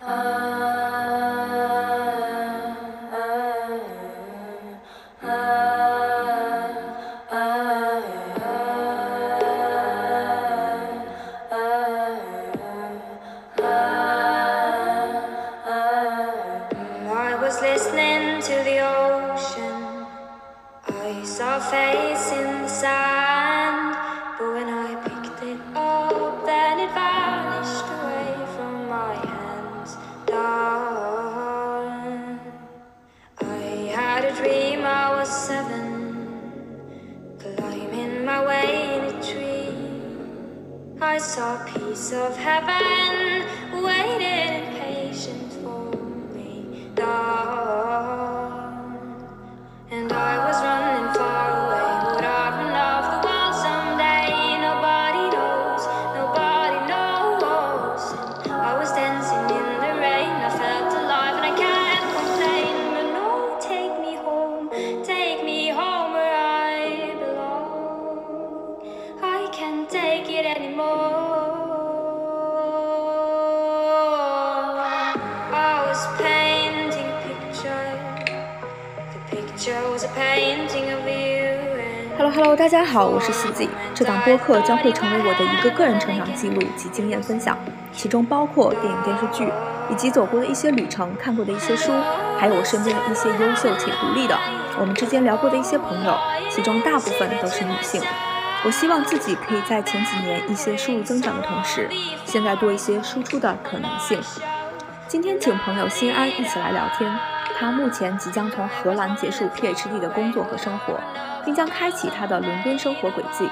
Uh... 好，我是四季。这档播客将会成为我的一个个人成长记录及经验分享，其中包括电影、电视剧，以及走过的一些旅程、看过的一些书，还有我身边的一些优秀且独立的，我们之间聊过的一些朋友，其中大部分都是女性。我希望自己可以在前几年一些收入增长的同时，现在多一些输出的可能性。今天请朋友心安一起来聊天。他目前即将从荷兰结束 PhD 的工作和生活，并将开启他的伦敦生活轨迹。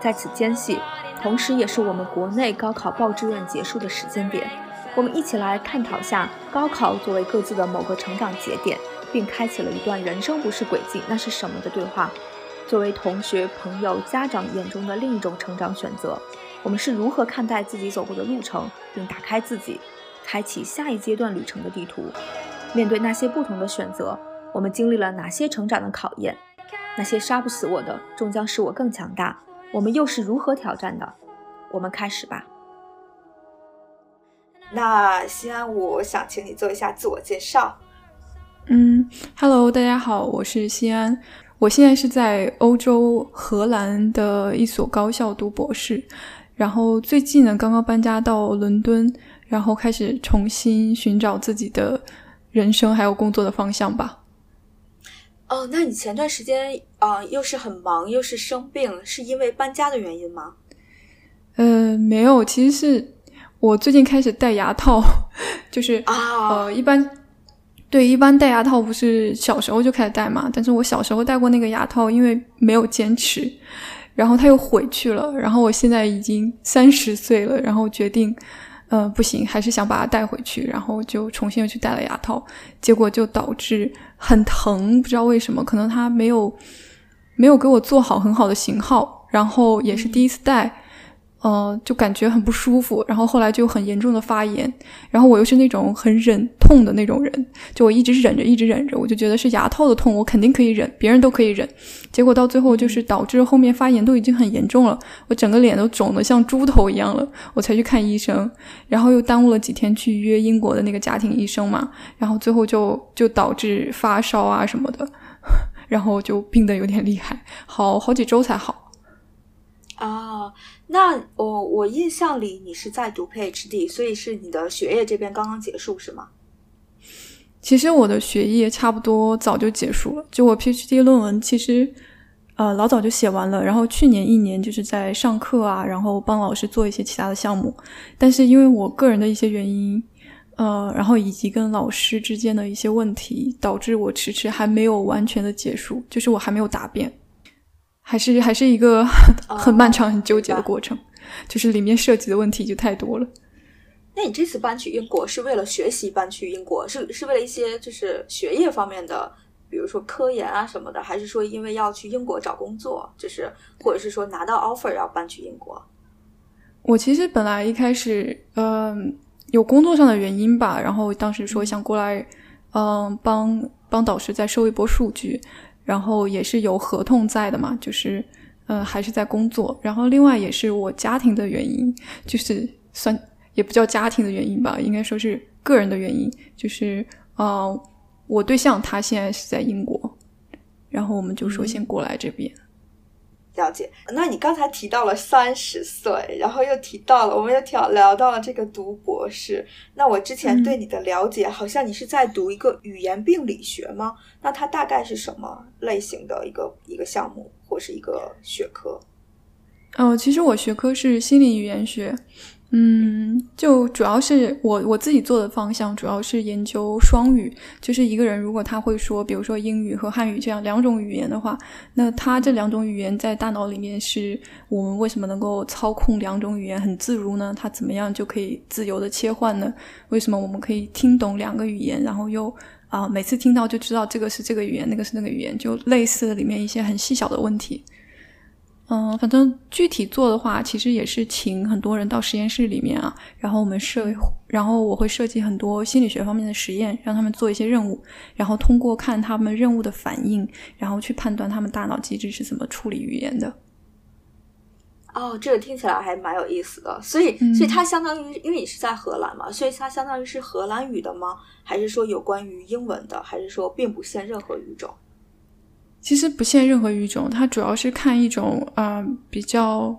在此间隙，同时也是我们国内高考报志愿结束的时间点。我们一起来探讨下高考作为各自的某个成长节点，并开启了一段人生不是轨迹那是什么的对话。作为同学、朋友、家长眼中的另一种成长选择，我们是如何看待自己走过的路程，并打开自己，开启下一阶段旅程的地图？面对那些不同的选择，我们经历了哪些成长的考验？那些杀不死我的，终将使我更强大。我们又是如何挑战的？我们开始吧。那西安，我想请你做一下自我介绍。嗯，Hello，大家好，我是西安，我现在是在欧洲荷兰的一所高校读博士，然后最近呢刚刚搬家到伦敦，然后开始重新寻找自己的人生还有工作的方向吧。哦，那你前段时间啊、呃又是很忙，又是生病，是因为搬家的原因吗？呃，没有，其实是我最近开始戴牙套，就是啊呃，一般对一般戴牙套不是小时候就开始戴嘛，但是我小时候戴过那个牙套，因为没有坚持，然后它又回去了，然后我现在已经三十岁了，然后决定，呃，不行，还是想把它带回去，然后就重新又去戴了牙套，结果就导致很疼，不知道为什么，可能它没有没有给我做好很好的型号，然后也是第一次戴。呃，就感觉很不舒服，然后后来就很严重的发炎，然后我又是那种很忍痛的那种人，就我一直忍着，一直忍着，我就觉得是牙套的痛，我肯定可以忍，别人都可以忍，结果到最后就是。导致后面发炎都已经很严重了，我整个脸都肿得像猪头一样了，我才去看医生，然后又耽误了几天去约英国的那个家庭医生嘛，然后最后就就导致发烧啊什么的，然后就病得有点厉害，好好几周才好。啊，那我我印象里你是在读 PhD，所以是你的学业这边刚刚结束是吗？其实我的学业差不多早就结束了，就我 PhD 论文其实呃老早就写完了，然后去年一年就是在上课啊，然后帮老师做一些其他的项目，但是因为我个人的一些原因，呃，然后以及跟老师之间的一些问题，导致我迟迟还没有完全的结束，就是我还没有答辩，还是还是一个 很漫长、很纠结的过程，就是里面涉及的问题就太多了。那你这次搬去英国是为了学习搬去英国，是是为了一些就是学业方面的，比如说科研啊什么的，还是说因为要去英国找工作，就是或者是说拿到 offer 要搬去英国？我其实本来一开始，嗯、有工作上的原因吧，然后当时说想过来，嗯、帮帮导师再收一波数据，然后也是有合同在的嘛，就是，呃，还是在工作。然后另外也是我家庭的原因，就是算也不叫家庭的原因吧，应该说是个人的原因，就是呃，我对象他现在是在英国，然后我们就说先过来这边。了解。那你刚才提到了三十岁，然后又提到了，我们又聊聊到了这个读博士。那我之前对你的了解，好像你是在读一个语言病理学吗？那它大概是什么类型的一个一个项目或是一个学科？哦，其实我学科是心理语言学。嗯，就主要是我我自己做的方向，主要是研究双语。就是一个人如果他会说，比如说英语和汉语这样两种语言的话，那他这两种语言在大脑里面是我们为什么能够操控两种语言很自如呢？他怎么样就可以自由的切换呢？为什么我们可以听懂两个语言，然后又啊每次听到就知道这个是这个语言，那个是那个语言，就类似里面一些很细小的问题。嗯，反正具体做的话，其实也是请很多人到实验室里面啊，然后我们设，然后我会设计很多心理学方面的实验，让他们做一些任务，然后通过看他们任务的反应，然后去判断他们大脑机制是怎么处理语言的。哦，这个听起来还蛮有意思的。所以，所以它相当于，因为你是在荷兰嘛，所以它相当于是荷兰语的吗？还是说有关于英文的？还是说并不限任何语种？其实不限任何语种，它主要是看一种啊比较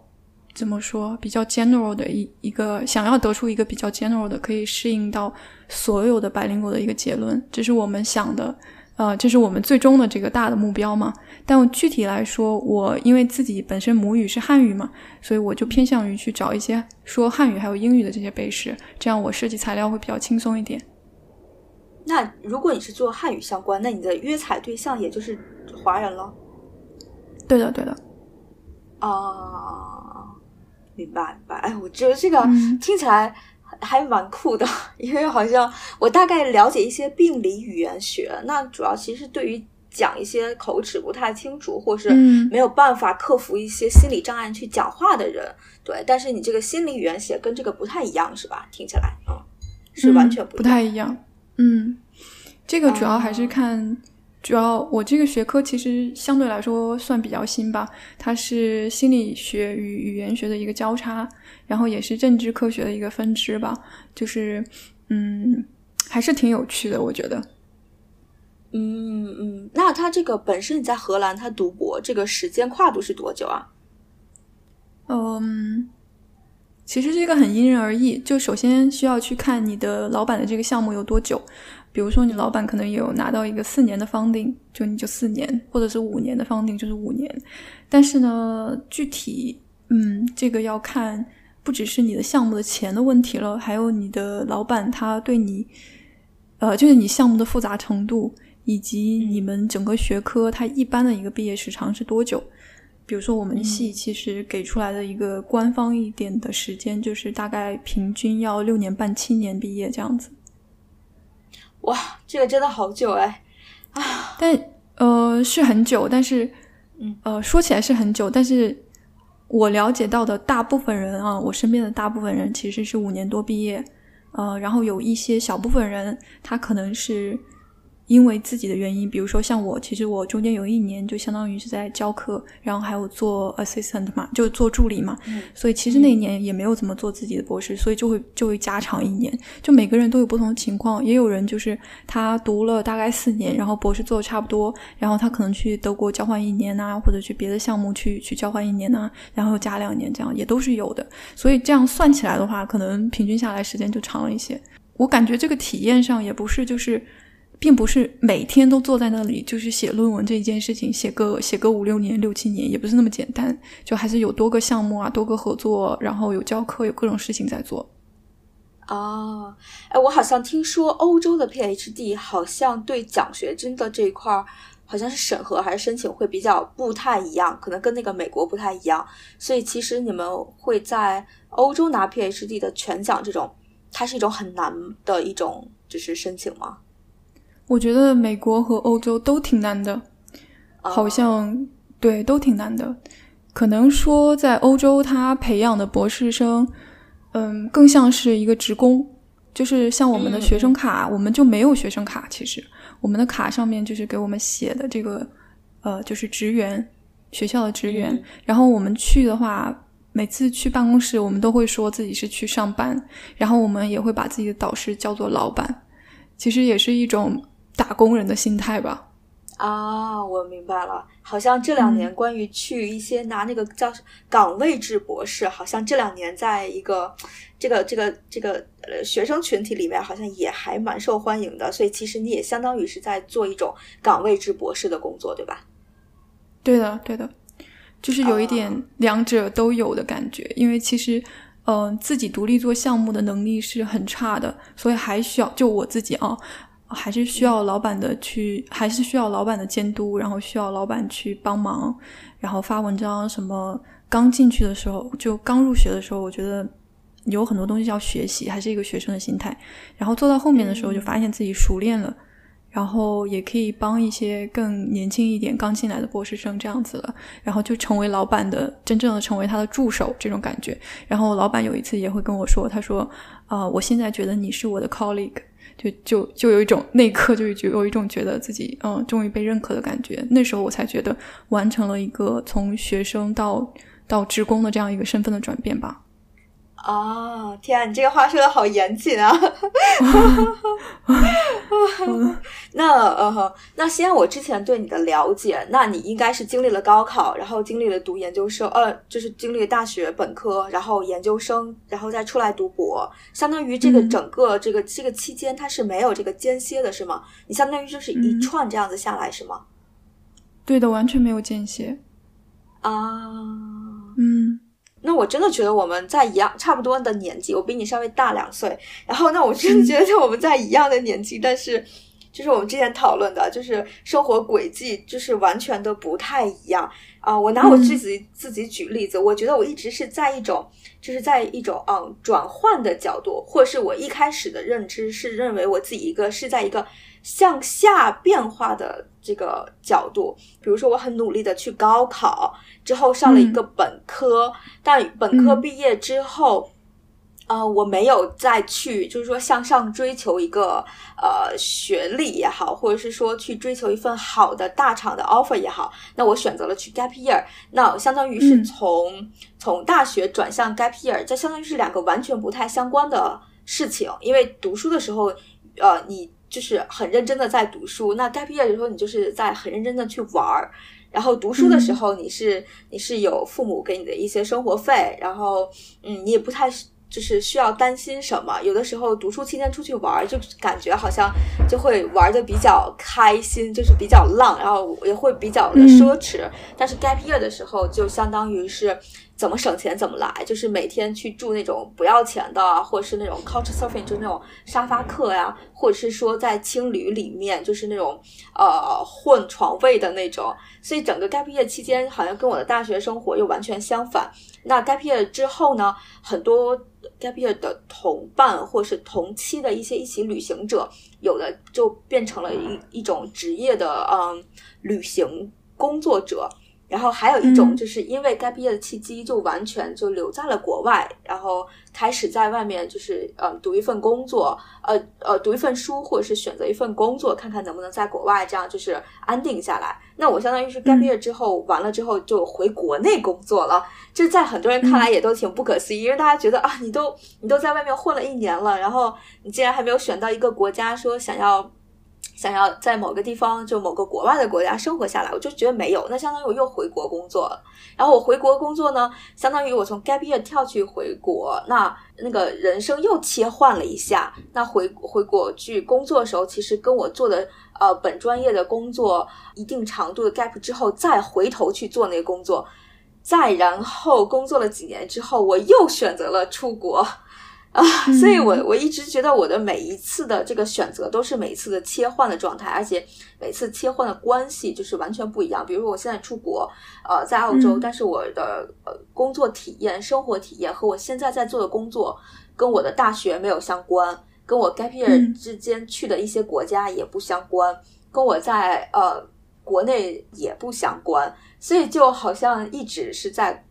怎么说比较 general 的一一个想要得出一个比较 general 的可以适应到所有的白领国的一个结论，这是我们想的，呃，这是我们最终的这个大的目标嘛。但具体来说，我因为自己本身母语是汉语嘛，所以我就偏向于去找一些说汉语还有英语的这些背试，这样我设计材料会比较轻松一点。那如果你是做汉语相关，那你的约采对象也就是华人了。对的，对的。啊，明白明白。哎，我觉得这个听起来还蛮酷的，因为好像我大概了解一些病理语言学。那主要其实对于讲一些口齿不太清楚，或是没有办法克服一些心理障碍去讲话的人，对。但是你这个心理语言学跟这个不太一样，是吧？听起来啊，是完全不太一样。嗯，这个主要还是看，主要我这个学科其实相对来说算比较新吧，它是心理学与语言学的一个交叉，然后也是政治科学的一个分支吧，就是嗯，还是挺有趣的，我觉得。嗯嗯，那他这个本身你在荷兰他读博，这个时间跨度是多久啊？嗯。其实这个很因人而异，就首先需要去看你的老板的这个项目有多久。比如说，你老板可能有拿到一个四年的 funding，就你就四年，或者是五年的 funding 就是五年。但是呢，具体嗯，这个要看不只是你的项目的钱的问题了，还有你的老板他对你，呃，就是你项目的复杂程度，以及你们整个学科它一般的一个毕业时长是多久。比如说，我们系其实给出来的一个官方一点的时间，就是大概平均要六年半、七年毕业这样子。哇，这个真的好久哎！啊，但呃是很久，但是嗯呃说起来是很久，但是我了解到的大部分人啊，我身边的大部分人其实是五年多毕业，呃，然后有一些小部分人他可能是。因为自己的原因，比如说像我，其实我中间有一年就相当于是在教课，然后还有做 assistant 嘛，就做助理嘛，所以其实那一年也没有怎么做自己的博士，所以就会就会加长一年。就每个人都有不同的情况，也有人就是他读了大概四年，然后博士做的差不多，然后他可能去德国交换一年呐，或者去别的项目去去交换一年呐，然后加两年，这样也都是有的。所以这样算起来的话，可能平均下来时间就长了一些。我感觉这个体验上也不是就是。并不是每天都坐在那里就是写论文这一件事情，写个写个五六年、六七年也不是那么简单，就还是有多个项目啊，多个合作，然后有教课，有各种事情在做。哦，哎，我好像听说欧洲的 PhD 好像对奖学金的这一块儿，好像是审核还是申请会比较不太一样，可能跟那个美国不太一样。所以其实你们会在欧洲拿 PhD 的全奖这种，它是一种很难的一种就是申请吗？我觉得美国和欧洲都挺难的，好像对都挺难的。可能说在欧洲，他培养的博士生，嗯，更像是一个职工，就是像我们的学生卡，我们就没有学生卡。其实。我们的卡上面就是给我们写的这个，呃，就是职员学校的职员。然后我们去的话，每次去办公室，我们都会说自己是去上班，然后我们也会把自己的导师叫做老板，其实也是一种打工人的心态吧。啊，我明白了。好像这两年关于去一些拿那个叫岗位制博士，好像这两年在一个这个这个这个呃学生群体里面，好像也还蛮受欢迎的。所以其实你也相当于是在做一种岗位制博士的工作，对吧？对的，对的，就是有一点两者都有的感觉。因为其实，嗯，自己独立做项目的能力是很差的，所以还需要就我自己啊。还是需要老板的去，还是需要老板的监督，然后需要老板去帮忙，然后发文章什么。刚进去的时候，就刚入学的时候，我觉得有很多东西要学习，还是一个学生的心态。然后做到后面的时候，就发现自己熟练了，然后也可以帮一些更年轻一点、刚进来的博士生这样子了。然后就成为老板的真正的成为他的助手这种感觉。然后老板有一次也会跟我说，他说：“啊，我现在觉得你是我的 colleague。”就就就有一种那一刻就就有一种觉得自己嗯终于被认可的感觉，那时候我才觉得完成了一个从学生到到职工的这样一个身份的转变吧。啊，天啊，你这个话说的好严谨啊！那呃，那先我之前对你的了解，那你应该是经历了高考，然后经历了读研究生，呃，就是经历了大学本科，然后研究生，然后再出来读博，相当于这个整个这个这个期间它是没有这个间歇的，是吗？你相当于就是一串这样子下来，是吗？对的，完全没有间歇。啊，嗯。那我真的觉得我们在一样差不多的年纪，我比你稍微大两岁。然后，那我真的 觉得我们在一样的年纪，但是就是我们之前讨论的，就是生活轨迹就是完全的不太一样啊。我拿我自己自己举例子，我觉得我一直是在一种就是在一种嗯转换的角度，或是我一开始的认知是认为我自己一个是在一个向下变化的这个角度。比如说，我很努力的去高考。之后上了一个本科，但本科毕业之后，呃，我没有再去，就是说向上追求一个呃学历也好，或者是说去追求一份好的大厂的 offer 也好，那我选择了去 gap year，那相当于是从从大学转向 gap year，这相当于是两个完全不太相关的事情，因为读书的时候，呃，你就是很认真的在读书，那 gap year 的时候，你就是在很认真的去玩儿。然后读书的时候，你是你是有父母给你的一些生活费，然后嗯，你也不太就是需要担心什么。有的时候读书期间出去玩儿，就感觉好像就会玩的比较开心，就是比较浪，然后也会比较的奢侈。但是 gap year 的时候，就相当于是。怎么省钱怎么来，就是每天去住那种不要钱的，或者是那种 couch surfing，就是那种沙发客呀，或者是说在青旅里面，就是那种呃混床位的那种。所以整个 gap year 期间，好像跟我的大学生活又完全相反。那 gap year 之后呢，很多 gap year 的同伴或是同期的一些一起旅行者，有的就变成了一一种职业的嗯旅行工作者。然后还有一种，就是因为该毕业的契机，就完全就留在了国外，然后开始在外面就是呃读一份工作，呃呃读一份书，或者是选择一份工作，看看能不能在国外这样就是安定下来。那我相当于是该毕业之后完了之后就回国内工作了，这在很多人看来也都挺不可思议，因为大家觉得啊，你都你都在外面混了一年了，然后你竟然还没有选到一个国家说想要。想要在某个地方，就某个国外的国家生活下来，我就觉得没有，那相当于我又回国工作了。然后我回国工作呢，相当于我从 gap year 跳去回国，那那个人生又切换了一下。那回回国去工作的时候，其实跟我做的呃本专业的工作一定长度的 gap 之后，再回头去做那个工作，再然后工作了几年之后，我又选择了出国。啊，所以我我一直觉得我的每一次的这个选择都是每一次的切换的状态，而且每次切换的关系就是完全不一样。比如说我现在出国，呃，在澳洲，但是我的呃工作体验、生活体验和我现在在做的工作跟我的大学没有相关，跟我 gap year 之间去的一些国家也不相关，跟我在呃国内也不相关，所以就好像一直是在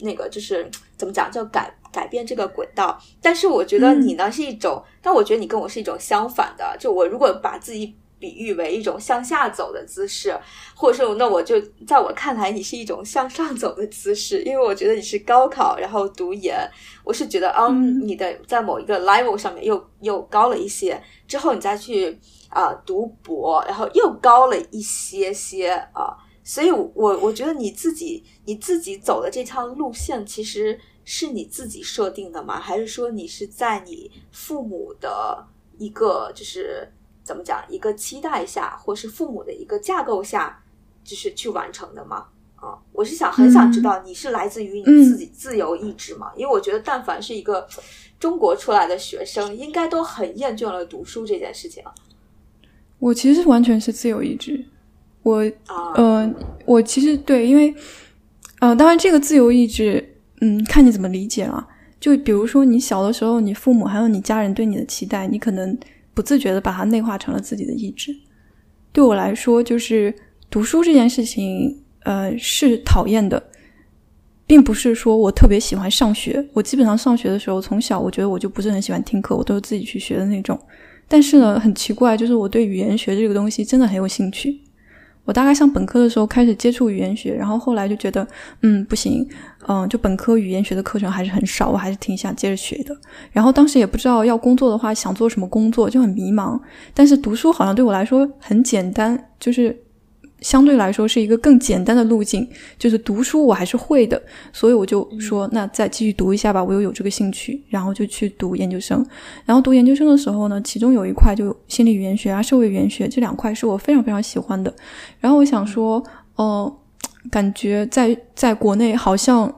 那个就是怎么讲叫改。改变这个轨道，但是我觉得你呢是一种，但我觉得你跟我是一种相反的。就我如果把自己比喻为一种向下走的姿势，或者说，那我就在我看来，你是一种向上走的姿势，因为我觉得你是高考，然后读研，我是觉得，嗯，你的在某一个 level 上面又又高了一些，之后你再去啊读博，然后又高了一些些啊，所以，我我觉得你自己你自己走的这条路线，其实。是你自己设定的吗？还是说你是在你父母的一个就是怎么讲一个期待下，或是父母的一个架构下，就是去完成的吗？啊，我是想很想知道你是来自于你自己自由意志吗？因为我觉得但凡是一个中国出来的学生，应该都很厌倦了读书这件事情。我其实完全是自由意志。我呃，我其实对，因为呃，当然这个自由意志。嗯，看你怎么理解了。就比如说，你小的时候，你父母还有你家人对你的期待，你可能不自觉的把它内化成了自己的意志。对我来说，就是读书这件事情，呃，是讨厌的，并不是说我特别喜欢上学。我基本上上学的时候，从小我觉得我就不是很喜欢听课，我都是自己去学的那种。但是呢，很奇怪，就是我对语言学这个东西真的很有兴趣。我大概上本科的时候开始接触语言学，然后后来就觉得，嗯，不行，嗯，就本科语言学的课程还是很少，我还是挺想接着学的。然后当时也不知道要工作的话想做什么工作，就很迷茫。但是读书好像对我来说很简单，就是。相对来说是一个更简单的路径，就是读书我还是会的，所以我就说那再继续读一下吧，我又有这个兴趣，然后就去读研究生。然后读研究生的时候呢，其中有一块就心理语言学啊、社会语言学这两块是我非常非常喜欢的。然后我想说，哦，感觉在在国内好像。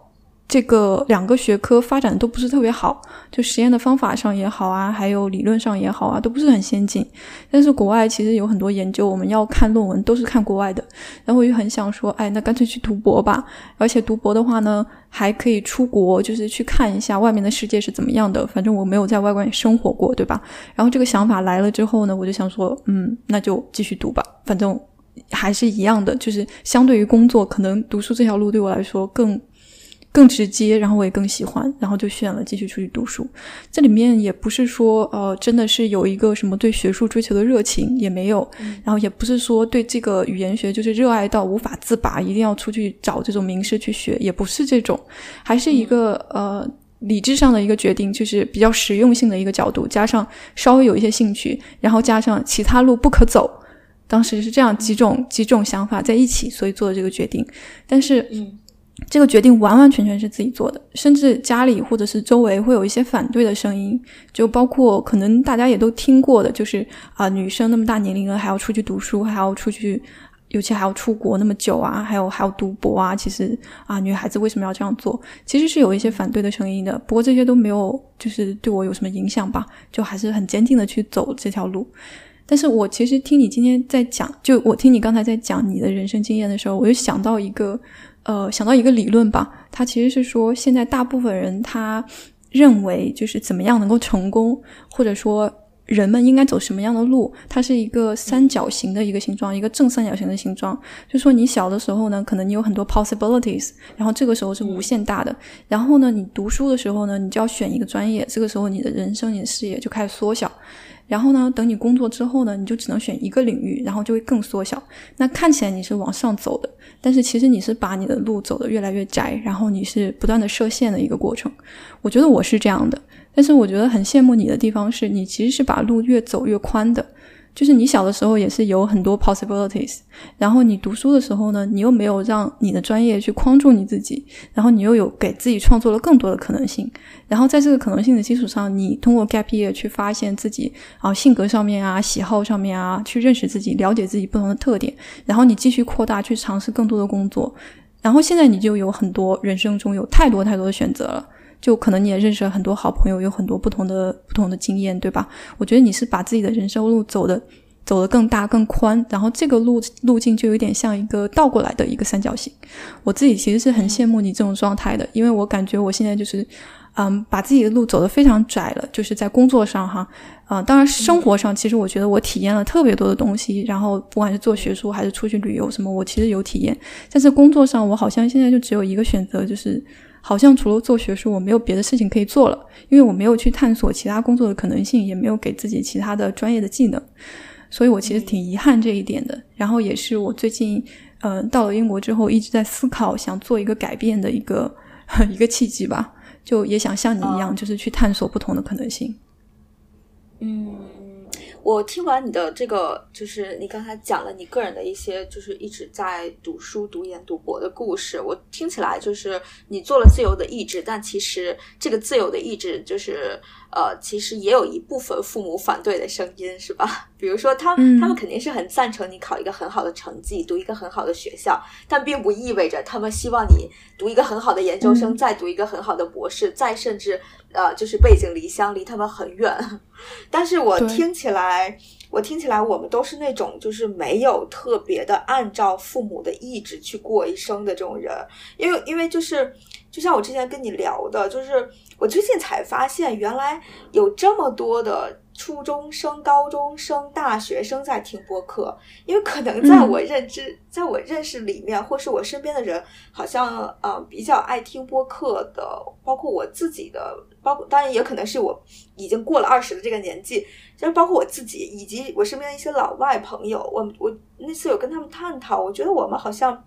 这个两个学科发展都不是特别好，就实验的方法上也好啊，还有理论上也好啊，都不是很先进。但是国外其实有很多研究，我们要看论文都是看国外的。然后我就很想说，哎，那干脆去读博吧。而且读博的话呢，还可以出国，就是去看一下外面的世界是怎么样的。反正我没有在外国生活过，对吧？然后这个想法来了之后呢，我就想说，嗯，那就继续读吧。反正还是一样的，就是相对于工作，可能读书这条路对我来说更。更直接，然后我也更喜欢，然后就选了继续出去读书。这里面也不是说，呃，真的是有一个什么对学术追求的热情，也没有。然后也不是说对这个语言学就是热爱到无法自拔，一定要出去找这种名师去学，也不是这种，还是一个呃理智上的一个决定，就是比较实用性的一个角度，加上稍微有一些兴趣，然后加上其他路不可走。当时是这样几种几种想法在一起，所以做的这个决定。但是，嗯。这个决定完完全全是自己做的，甚至家里或者是周围会有一些反对的声音，就包括可能大家也都听过的，就是啊，女生那么大年龄了还要出去读书，还要出去，尤其还要出国那么久啊，还有还要读博啊，其实啊，女孩子为什么要这样做？其实是有一些反对的声音的，不过这些都没有就是对我有什么影响吧，就还是很坚定的去走这条路。但是我其实听你今天在讲，就我听你刚才在讲你的人生经验的时候，我就想到一个。呃，想到一个理论吧，它其实是说，现在大部分人他认为就是怎么样能够成功，或者说人们应该走什么样的路，它是一个三角形的一个形状，一个正三角形的形状。就说你小的时候呢，可能你有很多 possibilities，然后这个时候是无限大的。然后呢，你读书的时候呢，你就要选一个专业，这个时候你的人生、你的视野就开始缩小。然后呢，等你工作之后呢，你就只能选一个领域，然后就会更缩小。那看起来你是往上走的，但是其实你是把你的路走得越来越窄，然后你是不断的设限的一个过程。我觉得我是这样的，但是我觉得很羡慕你的地方是你其实是把路越走越宽的。就是你小的时候也是有很多 possibilities，然后你读书的时候呢，你又没有让你的专业去框住你自己，然后你又有给自己创作了更多的可能性，然后在这个可能性的基础上，你通过 gap year 去发现自己啊性格上面啊喜好上面啊，去认识自己，了解自己不同的特点，然后你继续扩大去尝试更多的工作，然后现在你就有很多人生中有太多太多的选择了。就可能你也认识了很多好朋友，有很多不同的不同的经验，对吧？我觉得你是把自己的人生路走的走得更大更宽，然后这个路路径就有点像一个倒过来的一个三角形。我自己其实是很羡慕你这种状态的，因为我感觉我现在就是，嗯，把自己的路走得非常窄了，就是在工作上哈，啊，当然生活上其实我觉得我体验了特别多的东西，然后不管是做学术还是出去旅游什么，我其实有体验，但是工作上我好像现在就只有一个选择，就是。好像除了做学术，我没有别的事情可以做了，因为我没有去探索其他工作的可能性，也没有给自己其他的专业的技能，所以我其实挺遗憾这一点的。然后也是我最近，呃，到了英国之后一直在思考想做一个改变的一个 一个契机吧。就也想像你一样，就是去探索不同的可能性。嗯，我听完你的这个，就是你刚才讲了你个人的一些，就是一直在读书、读研、读博的故事。我听起来就是你做了自由的意志，但其实这个自由的意志就是。呃，其实也有一部分父母反对的声音，是吧？比如说，他他们肯定是很赞成你考一个很好的成绩，读一个很好的学校，但并不意味着他们希望你读一个很好的研究生，再读一个很好的博士，再甚至呃，就是背井离乡，离他们很远。但是我听起来，我听起来，我们都是那种就是没有特别的按照父母的意志去过一生的这种人，因为因为就是。就像我之前跟你聊的，就是我最近才发现，原来有这么多的初中生、高中生、大学生在听播客。因为可能在我认知、在我认识里面，或是我身边的人，好像呃比较爱听播客的，包括我自己的，包括当然也可能是我已经过了二十的这个年纪，就是包括我自己以及我身边的一些老外朋友，我我那次有跟他们探讨，我觉得我们好像。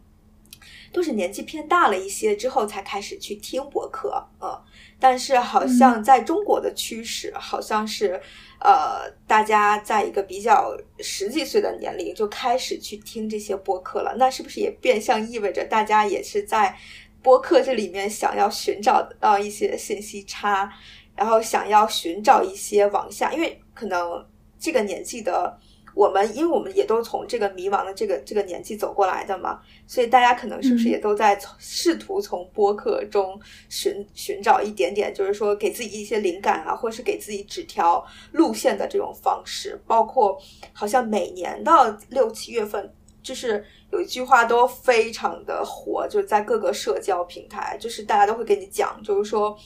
都是年纪偏大了一些之后才开始去听播客，呃，但是好像在中国的趋势，好像是，呃，大家在一个比较十几岁的年龄就开始去听这些播客了。那是不是也变相意味着大家也是在播客这里面想要寻找到一些信息差，然后想要寻找一些往下，因为可能这个年纪的。我们，因为我们也都从这个迷茫的这个这个年纪走过来的嘛，所以大家可能是不是也都在试图从播客中寻寻找一点点，就是说给自己一些灵感啊，或是给自己指条路线的这种方式。包括好像每年的六七月份，就是有一句话都非常的火，就是在各个社交平台，就是大家都会跟你讲，就是说。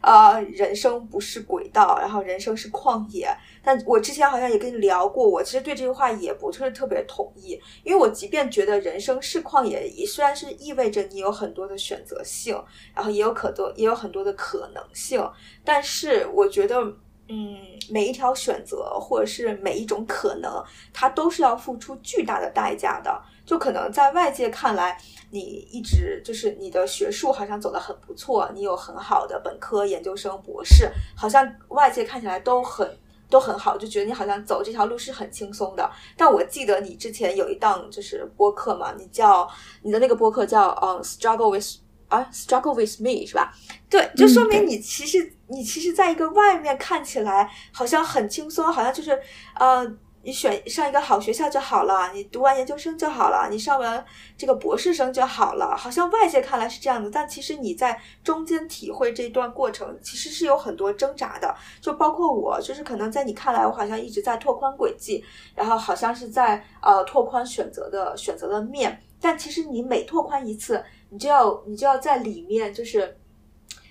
呃，人生不是轨道，然后人生是旷野。但我之前好像也跟你聊过，我其实对这句话也不是特别同意，因为我即便觉得人生是旷野，也虽然是意味着你有很多的选择性，然后也有可多，也有很多的可能性，但是我觉得，嗯，每一条选择或者是每一种可能，它都是要付出巨大的代价的。就可能在外界看来，你一直就是你的学术好像走得很不错，你有很好的本科、研究生、博士，好像外界看起来都很都很好，就觉得你好像走这条路是很轻松的。但我记得你之前有一档就是播客嘛，你叫你的那个播客叫嗯 struggle with 啊 struggle with me 是吧？对，就说明你其实你其实在一个外面看起来好像很轻松，好像就是呃。你选上一个好学校就好了，你读完研究生就好了，你上完这个博士生就好了。好像外界看来是这样的，但其实你在中间体会这段过程，其实是有很多挣扎的。就包括我，就是可能在你看来，我好像一直在拓宽轨迹，然后好像是在呃拓宽选择的选择的面，但其实你每拓宽一次，你就要你就要在里面就是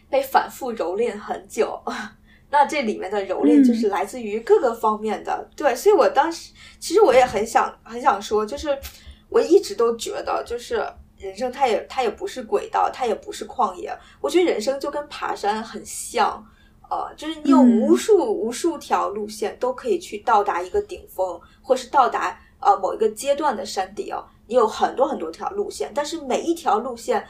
被反复蹂躏很久。那这里面的蹂躏就是来自于各个方面的，对，所以我当时其实我也很想很想说，就是我一直都觉得，就是人生它也它也不是轨道，它也不是旷野。我觉得人生就跟爬山很像，呃，就是你有无数无数条路线都可以去到达一个顶峰，或是到达呃某一个阶段的山顶。你有很多很多条路线，但是每一条路线。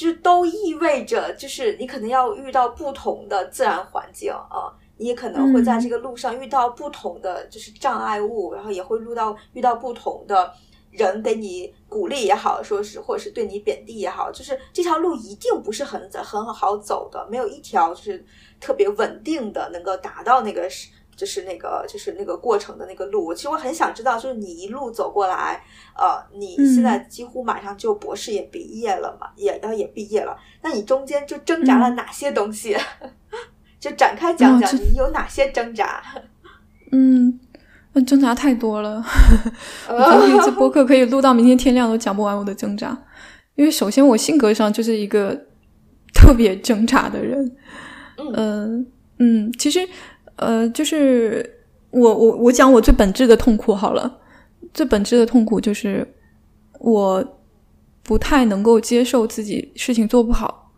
就都意味着，就是你可能要遇到不同的自然环境啊，你也可能会在这个路上遇到不同的就是障碍物，然后也会遇到遇到不同的人给你鼓励也好，说是或者是对你贬低也好，就是这条路一定不是很很好走的，没有一条就是特别稳定的能够达到那个是。就是那个，就是那个过程的那个路。其实我很想知道，就是你一路走过来，呃，你现在几乎马上就博士也毕业了嘛，也然后也毕业了。那你中间就挣扎了哪些东西？就展开讲讲，你有哪些挣扎？嗯，那挣扎太多了。我觉得一次播客可以录到明天天亮都讲不完我的挣扎。因为首先我性格上就是一个特别挣扎的人。嗯嗯，其实。呃，就是我我我讲我最本质的痛苦好了，最本质的痛苦就是我不太能够接受自己事情做不好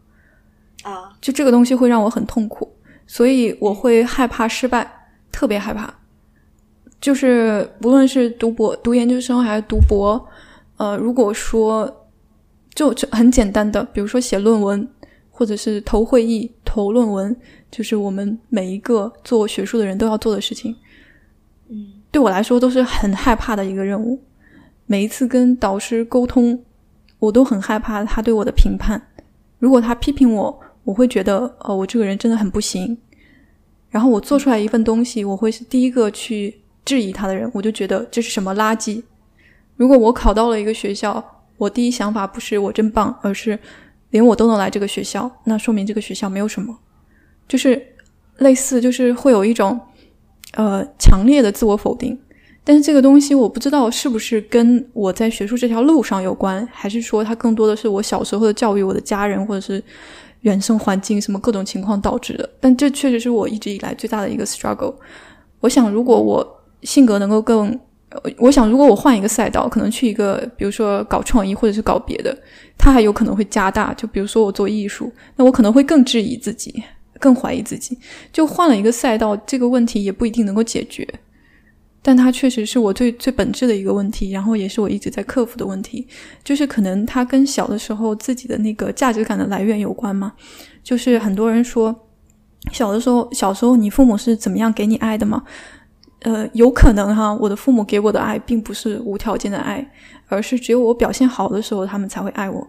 啊，就这个东西会让我很痛苦，所以我会害怕失败，特别害怕。就是不论是读博、读研究生还是读博，呃，如果说就就很简单的，比如说写论文，或者是投会议、投论文，就是我们每一个做学术的人都要做的事情。嗯对我来说都是很害怕的一个任务。每一次跟导师沟通，我都很害怕他对我的评判。如果他批评我，我会觉得，呃，我这个人真的很不行。然后我做出来一份东西，我会是第一个去质疑他的人，我就觉得这是什么垃圾。如果我考到了一个学校，我第一想法不是我真棒，而是连我都能来这个学校，那说明这个学校没有什么。就是类似，就是会有一种呃强烈的自我否定。但是这个东西我不知道是不是跟我在学术这条路上有关，还是说它更多的是我小时候的教育、我的家人或者是原生环境什么各种情况导致的。但这确实是我一直以来最大的一个 struggle。我想，如果我性格能够更，我想如果我换一个赛道，可能去一个比如说搞创意或者是搞别的，它还有可能会加大。就比如说我做艺术，那我可能会更质疑自己，更怀疑自己。就换了一个赛道，这个问题也不一定能够解决。但它确实是我最最本质的一个问题，然后也是我一直在克服的问题，就是可能它跟小的时候自己的那个价值感的来源有关嘛。就是很多人说，小的时候，小时候你父母是怎么样给你爱的吗？呃，有可能哈，我的父母给我的爱并不是无条件的爱，而是只有我表现好的时候，他们才会爱我；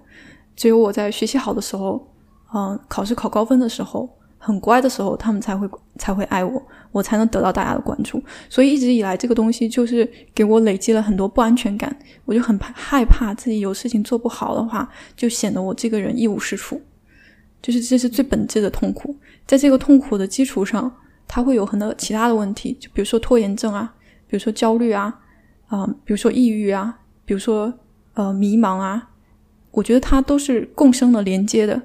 只有我在学习好的时候，嗯、考试考高分的时候，很乖的时候，他们才会才会爱我，我才能得到大家的关注。所以一直以来，这个东西就是给我累积了很多不安全感，我就很怕害怕自己有事情做不好的话，就显得我这个人一无是处。就是这是最本质的痛苦，在这个痛苦的基础上，它会有很多其他的问题，就比如说拖延症啊，比如说焦虑啊，啊、比如说抑郁啊，比如说呃迷茫啊，我觉得它都是共生的、连接的。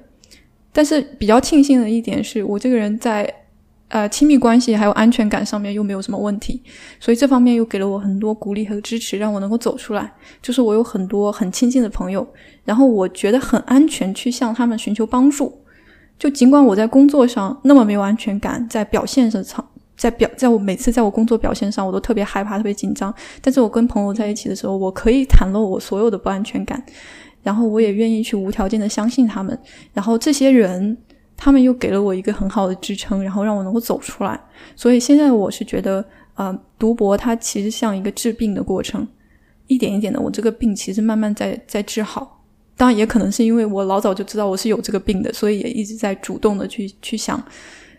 但是比较庆幸的一点是我这个人在呃亲密关系还有安全感上面又没有什么问题，所以这方面又给了我很多鼓励和支持，让我能够走出来。就是我有很多很亲近的朋友，然后我觉得很安全去向他们寻求帮助。就尽管我在工作上那么没有安全感，在表现上，在表，在我每次在我工作表现上，我都特别害怕、特别紧张。但是我跟朋友在一起的时候，我可以袒露我所有的不安全感，然后我也愿意去无条件的相信他们。然后这些人，他们又给了我一个很好的支撑，然后让我能够走出来。所以现在我是觉得，呃，读博它其实像一个治病的过程，一点一点的，我这个病其实慢慢在在治好。当然，也可能是因为我老早就知道我是有这个病的，所以也一直在主动的去去想，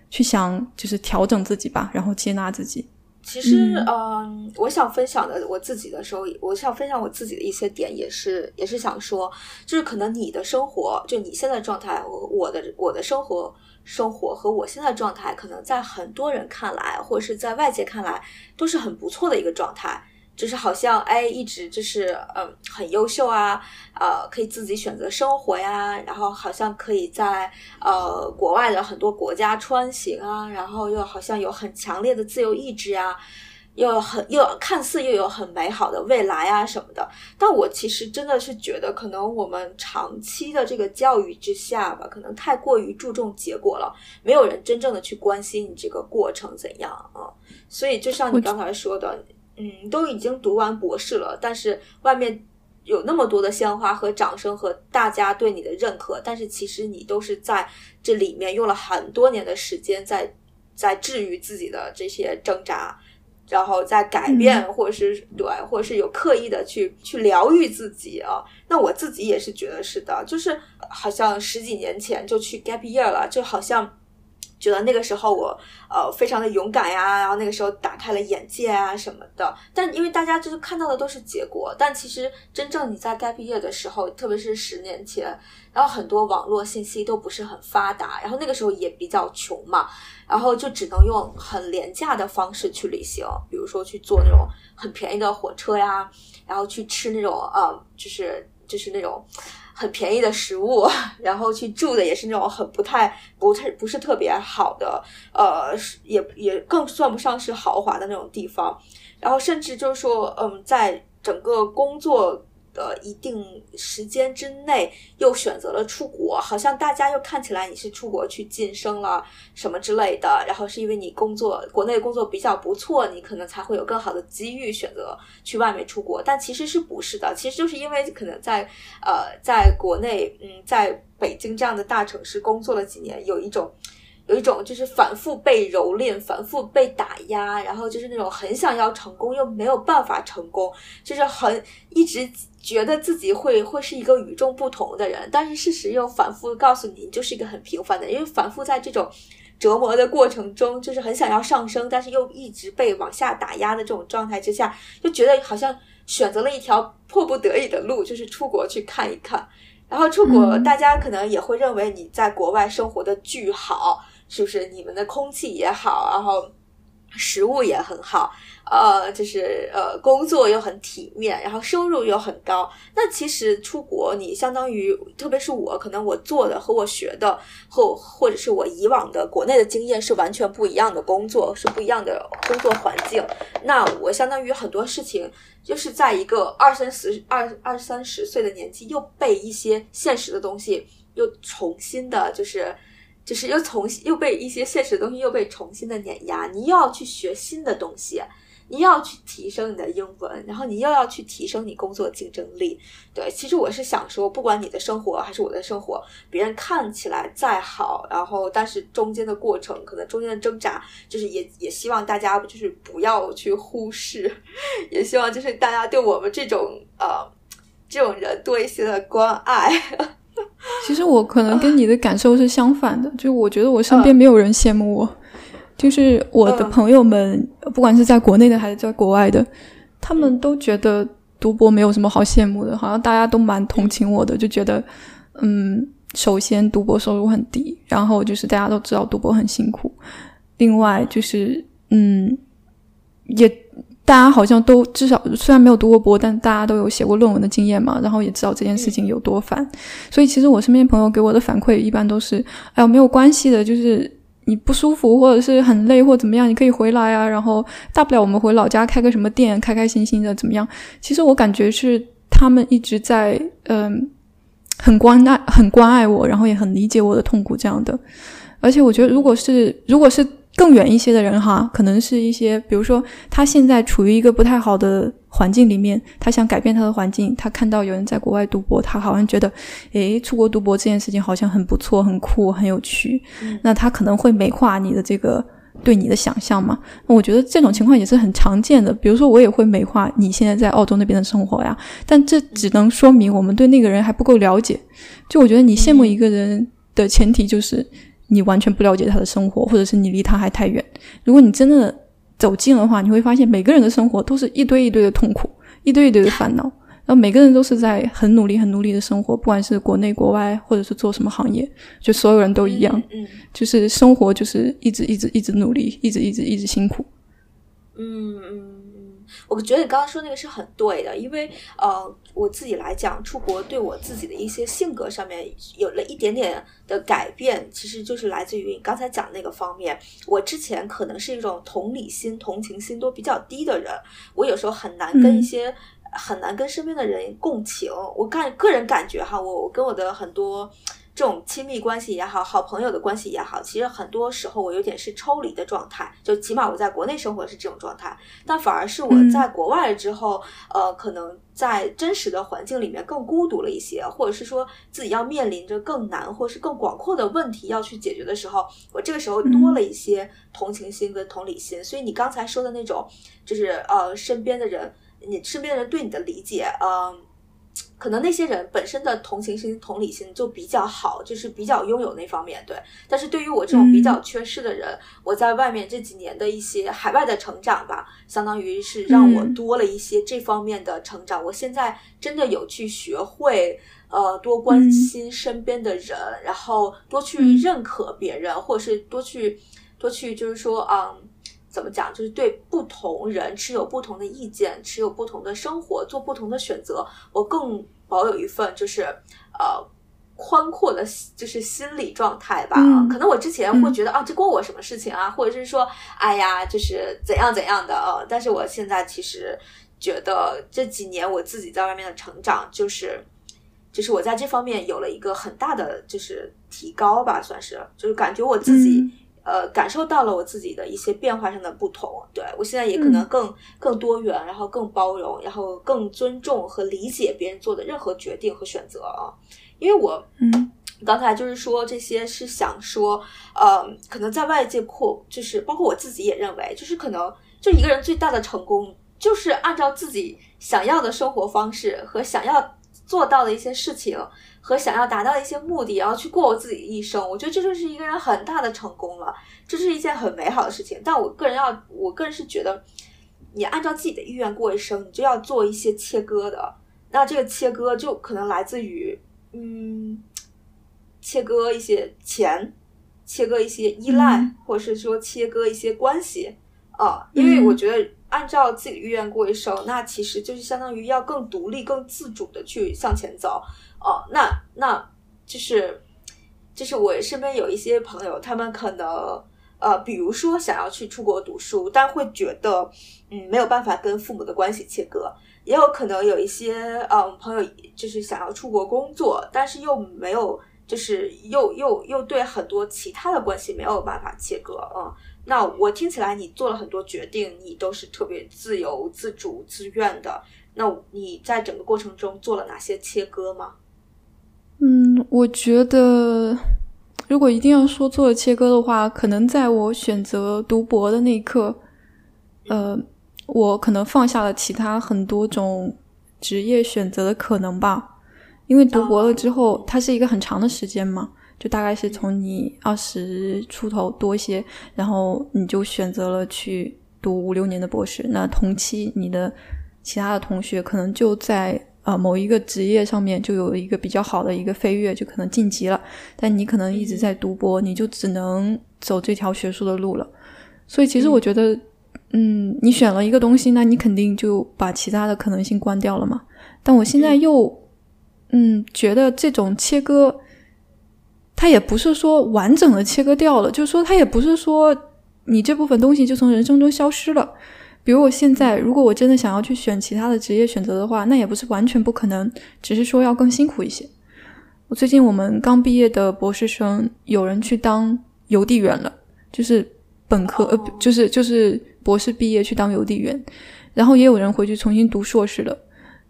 去想就是调整自己吧，然后接纳自己。其实，嗯嗯、我想分享的我自己的时候，我想分享我自己的一些点，也是也是想说，就是可能你的生活，就你现在状态，我我的我的生活生活和我现在状态，可能在很多人看来，或者是在外界看来，都是很不错的一个状态。就是好像哎，一直就是嗯很优秀啊，呃，可以自己选择生活呀，然后好像可以在呃国外的很多国家穿行啊，然后又好像有很强烈的自由意志啊，又很又看似又有很美好的未来啊什么的。但我其实真的是觉得，可能我们长期的这个教育之下吧，可能太过于注重结果了，没有人真正的去关心你这个过程怎样啊。所以就像你刚才说的。嗯，都已经读完博士了，但是外面有那么多的鲜花和掌声和大家对你的认可，但是其实你都是在这里面用了很多年的时间在在治愈自己的这些挣扎，然后在改变，嗯或者是对，或者是有刻意的去去疗愈自己啊。那我自己也是觉得是的，就是好像十几年前就去 gap year 了，就好像。觉得那个时候我呃非常的勇敢呀，然后那个时候打开了眼界啊什么的。但因为大家就是看到的都是结果，但其实真正你在该毕业的时候，特别是十年前，然后很多网络信息都不是很发达，然后那个时候也比较穷嘛，然后就只能用很廉价的方式去旅行，比如说去坐那种很便宜的火车呀，然后去吃那种呃就是就是那种。很便宜的食物，然后去住的也是那种很不太、不太、不是特别好的，呃，也也更算不上是豪华的那种地方。然后甚至就是说，嗯，在整个工作的一定时间之内又选择了出国，好像大家又看起来你是出国去晋升了什么之类的，然后是因为你工作国内工作比较不错，你可能才会有更好的机遇选择去外面出国，但其实是不是的？其实就是因为可能在呃在国内，嗯，在北京这样的大城市工作了几年，有一种。有一种就是反复被蹂躏、反复被打压，然后就是那种很想要成功又没有办法成功，就是很一直觉得自己会会是一个与众不同的人，但是事实又反复告诉你，你就是一个很平凡的，因为反复在这种折磨的过程中，就是很想要上升，但是又一直被往下打压的这种状态之下，就觉得好像选择了一条迫不得已的路，就是出国去看一看。然后出国，大家可能也会认为你在国外生活的巨好。是不是你们的空气也好，然后食物也很好，呃，就是呃工作又很体面，然后收入又很高。那其实出国，你相当于，特别是我，可能我做的和我学的，或或者是我以往的国内的经验是完全不一样的工作，是不一样的工作环境。那我相当于很多事情，就是在一个二三十、二二三十岁的年纪，又被一些现实的东西又重新的，就是。就是又重新又被一些现实的东西又被重新的碾压，你又要去学新的东西，你又要去提升你的英文，然后你又要去提升你工作竞争力。对，其实我是想说，不管你的生活还是我的生活，别人看起来再好，然后但是中间的过程，可能中间的挣扎，就是也也希望大家就是不要去忽视，也希望就是大家对我们这种呃这种人多一些的关爱。其实我可能跟你的感受是相反的，就我觉得我身边没有人羡慕我，就是我的朋友们，不管是在国内的还是在国外的，他们都觉得读博没有什么好羡慕的，好像大家都蛮同情我的，就觉得，嗯，首先读博收入很低，然后就是大家都知道读博很辛苦，另外就是，嗯，也。大家好像都至少虽然没有读过博，但大家都有写过论文的经验嘛，然后也知道这件事情有多烦。所以其实我身边朋友给我的反馈一般都是：哎呀，没有关系的，就是你不舒服或者是很累或怎么样，你可以回来啊。然后大不了我们回老家开个什么店，开开心心的怎么样？其实我感觉是他们一直在嗯很关爱很关爱我，然后也很理解我的痛苦这样的。而且我觉得，如果是如果是。更远一些的人哈，可能是一些，比如说他现在处于一个不太好的环境里面，他想改变他的环境，他看到有人在国外读博，他好像觉得，诶，出国读博这件事情好像很不错、很酷、很有趣，那他可能会美化你的这个对你的想象嘛？那我觉得这种情况也是很常见的。比如说我也会美化你现在在澳洲那边的生活呀，但这只能说明我们对那个人还不够了解。就我觉得你羡慕一个人的前提就是。你完全不了解他的生活，或者是你离他还太远。如果你真的走近的话，你会发现每个人的生活都是一堆一堆的痛苦，一堆一堆的烦恼。然后每个人都是在很努力、很努力的生活，不管是国内、国外，或者是做什么行业，就所有人都一样。嗯，就是生活就是一直、一直、一直努力，一直、一直、一直辛苦。嗯嗯。我觉得你刚刚说那个是很对的，因为呃，我自己来讲，出国对我自己的一些性格上面有了一点点的改变，其实就是来自于你刚才讲那个方面。我之前可能是一种同理心、同情心都比较低的人，我有时候很难跟一些很难跟身边的人共情。我感个人感觉哈，我我跟我的很多。这种亲密关系也好，好朋友的关系也好，其实很多时候我有点是抽离的状态，就起码我在国内生活是这种状态，但反而是我在国外之后，呃，可能在真实的环境里面更孤独了一些，或者是说自己要面临着更难或是更广阔的问题要去解决的时候，我这个时候多了一些同情心跟同理心。所以你刚才说的那种，就是呃，身边的人，你身边的人对你的理解，嗯。可能那些人本身的同情心、同理心就比较好，就是比较拥有那方面。对，但是对于我这种比较缺失的人，我在外面这几年的一些海外的成长吧，相当于是让我多了一些这方面的成长。我现在真的有去学会，呃，多关心身边的人，然后多去认可别人，或者是多去多去，就是说，嗯。怎么讲？就是对不同人持有不同的意见，持有不同的生活，做不同的选择，我更保有一份就是呃宽阔的，就是心理状态吧。可能我之前会觉得啊，这关我什么事情啊？或者是说，哎呀，就是怎样怎样的。啊，但是我现在其实觉得这几年我自己在外面的成长，就是就是我在这方面有了一个很大的就是提高吧，算是就是感觉我自己、嗯呃感受到了我自己的一些变化上的不同。对我现在也可能嗯更、更多元，然后更包容，然后更尊重和理解别人做的任何决定和选择啊，因为我嗯刚才就是说这些是想说，呃，可能在外界扩，就是包括我自己也认为，就是可能就一个人最大的成功，就是按照自己想要的生活方式和想要做到的一些事情和想要达到的一些目的，然后去过我自己的一生。我觉得这就是一个人很大的成功了，这是一件很美好的事情。但我个人要，我个人是觉得，你按照自己的意愿过一生，你就要做一些切割的。那这个切割就可能来自于，嗯。切割一些钱，切割一些依赖，嗯或者是说切割一些关系啊、因为嗯我觉得按照自己的意愿过一生，那其实就是相当于要更独立、更自主的去向前走哦、那那就是就是我身边有一些朋友，他们可能呃，比如说想要去出国读书，但会觉得嗯没有办法跟父母的关系切割。也有可能有一些嗯朋友就是想要出国工作，但是又没有，就是又又又对很多其他的关系没有办法切割，嗯。那我听起来你做了很多决定，你都是特别自由、自主、自愿的。那你在整个过程中做了哪些切割吗？嗯，我觉得如果一定要说做切割的话，可能在我选择读博的那一刻，呃，我可能放下了其他很多种职业选择的可能吧。因为读博了之后，它是一个很长的时间嘛，就大概是从你二十出头多一些，然后你就选择了去读五六年的博士。那同期你的其他的同学可能就在呃某一个职业上面就有一个比较好的一个飞跃，就可能晋级了。但你可能一直在读博，你就只能走这条学术的路了。所以其实我觉得，嗯，你选了一个东西，那你肯定就把其他的可能性关掉了嘛。但我现在又，嗯，觉得这种切割，它也不是说完整的切割掉了，就是说它也不是说你这部分东西就从人生中消失了。比如我现在，如果我真的想要去选其他的职业选择的话，那也不是完全不可能，只是说要更辛苦一些。我最近我们刚毕业的博士生，有人去当邮递员了，就是本科、呃，就是就是博士毕业去当邮递员，然后也有人回去重新读硕士了，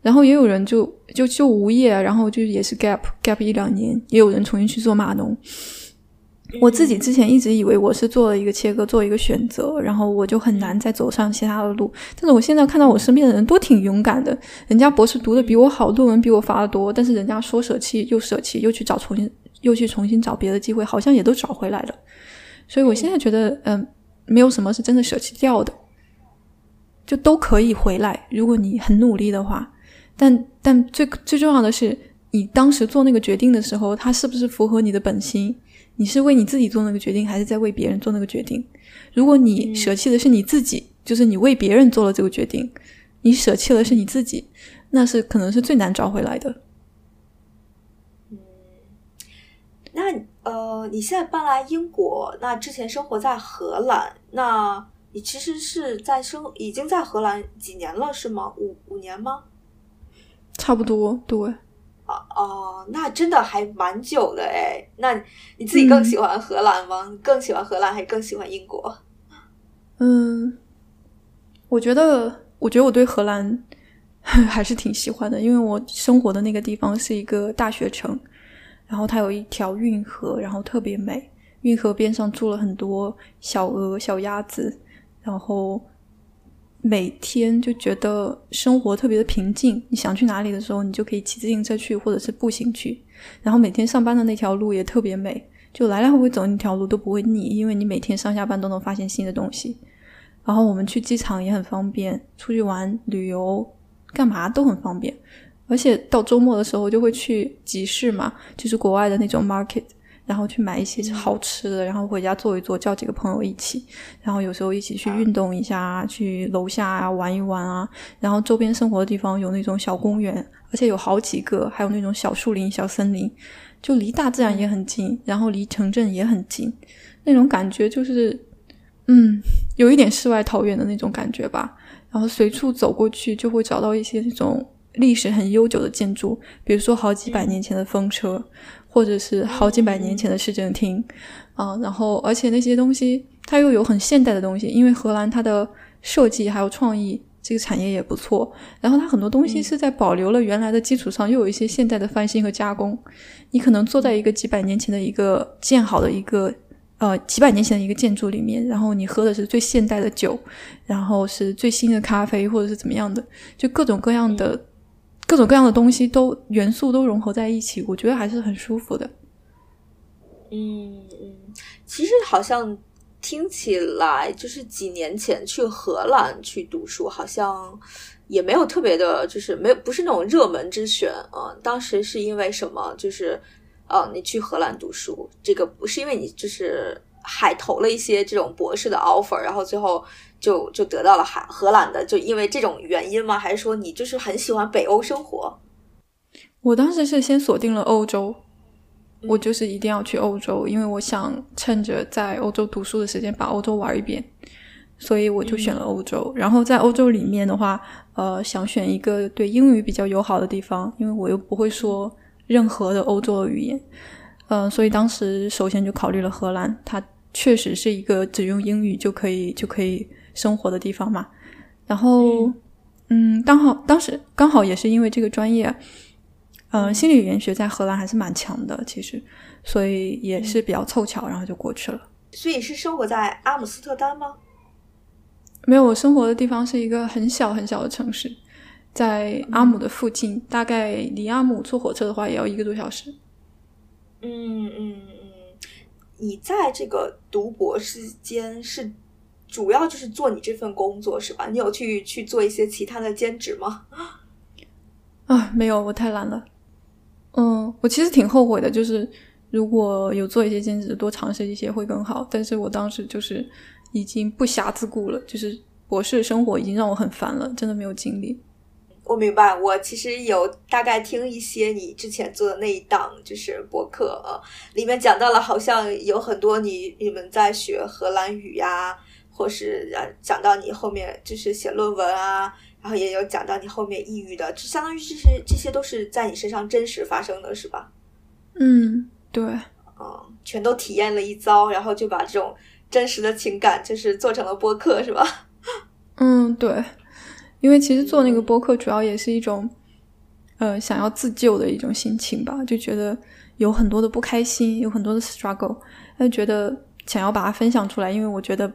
然后也有人就就就无业，然后就也是 gap gap 一两年，也有人重新去做码农。我自己之前一直以为我是做了一个切割，做一个选择，然后我就很难再走上其他的路。但是我现在看到我身边的人都挺勇敢的，人家博士读的比我好，论文比我发的多，但是人家说舍弃又舍弃，又去找重新又去重新找别的机会，好像也都找回来了。所以我现在觉得，嗯、没有什么是真的舍弃掉的，就都可以回来。如果你很努力的话，但但最最重要的是，你当时做那个决定的时候，它是不是符合你的本心？你是为你自己做那个决定，还是在为别人做那个决定？如果你舍弃的是你自己，就是你为别人做了这个决定，你舍弃的是你自己，那是可能是最难找回来的。嗯那呃，你现在搬来英国，那之前生活在荷兰，那你其实是在生已经在荷兰几年了，是吗？五五年吗？差不多，对。哦，那真的还蛮久的哎。那你自己更嗯喜欢荷兰吗？你更喜欢荷兰还是更喜欢英国？嗯，我觉得，我觉得我对荷兰 还是挺喜欢的，因为我生活的那个地方是一个大学城，然后它有一条运河，然后特别美。运河边上住了很多小鹅、小鸭子，然后每天就觉得生活特别的平静。你想去哪里的时候，你就可以骑自行车去，或者是步行去。然后每天上班的那条路也特别美，就来来回回走那条路都不会腻，因为你每天上下班都能发现新的东西。然后我们去机场也很方便，出去玩、旅游、干嘛都很方便。而且到周末的时候就会去集市嘛，就是国外的那种 market，然后去买一些好吃的，然后回家做一做，叫几个朋友一起，然后有时候一起去运动一下，去楼下啊玩一玩啊。然后周边生活的地方有那种小公园，而且有好几个，还有那种小树林、小森林，就离大自然也很近，然后离城镇也很近，那种感觉就是。嗯，有一点世外桃源的那种感觉吧。然后随处走过去就会找到一些那种历史很悠久的建筑，比如说好几百年前的风车，或者是好几百年前的市政厅啊。然后而且那些东西它又有很现代的东西，因为荷兰它的设计还有创意。这个产业也不错，然后它很多东西是在保留了原来的基础上，又有一些现代的翻新和加工。你可能坐在一个几百年前的一个建好的一个呃几百年前的一个建筑里面，然后你喝的是最现代的酒，然后是最新的咖啡或者是怎么样的，就各种各样的各种各样的东西都元素都融合在一起，我觉得还是很舒服的。嗯嗯，其实好像。听起来就是几年前去荷兰去读书，好像也没有特别的，就是没有不是那种热门之选啊。当时是因为什么？就是呃，你去荷兰读书，这个不是因为你就是还投了一些这种博士的 offer，然后最后就就得到了海荷兰的，就因为这种原因吗？还是说你就是很喜欢北欧生活？我当时是先锁定了欧洲。我就是一定要去欧洲，因为我想趁着在欧洲读书的时间把欧洲玩一遍，所以我就选了欧洲。然后在欧洲里面的话，呃，想选一个对英语比较友好的地方，因为我又不会说任何的欧洲的语言，嗯，所以当时首先就考虑了荷兰，它确实是一个只用英语就可以就可以生活的地方嘛。然后，嗯，刚好当时刚好也是因为这个专业。嗯，心理语言学在荷兰还是蛮强的，其实，所以也是比较凑巧，然后就过去了。所以是生活在阿姆斯特丹吗？没有，我生活的地方是一个很小很小的城市，在阿姆的附近，大概离阿姆坐火车的话也要一个多小时。嗯嗯嗯，你在这个读博士间是主要就是做你这份工作是吧？你有去去做一些其他的兼职吗？啊，没有，我太懒了。嗯，我其实挺后悔的，就是如果有做一些兼职，多尝试一些会更好。但是我当时就是已经不暇自顾了，就是博士生活已经让我很烦了，真的没有精力。我明白，我其实有大概听一些你之前做的那一档就是博客啊，里面讲到了好像有很多你你们在学荷兰语呀，或是呃讲到你后面就是写论文啊。然后也有讲到你后面抑郁的，就相当于这些这些都是在你身上真实发生的，是吧？嗯，对，嗯，全都体验了一遭，然后就把这种真实的情感就是做成了播客，是吧？嗯，对，因为其实做那个播客主要也是一种，呃，想要自救的一种心情吧，就觉得有很多的不开心，有很多的 struggle，就觉得想要把它分享出来，因为我觉得。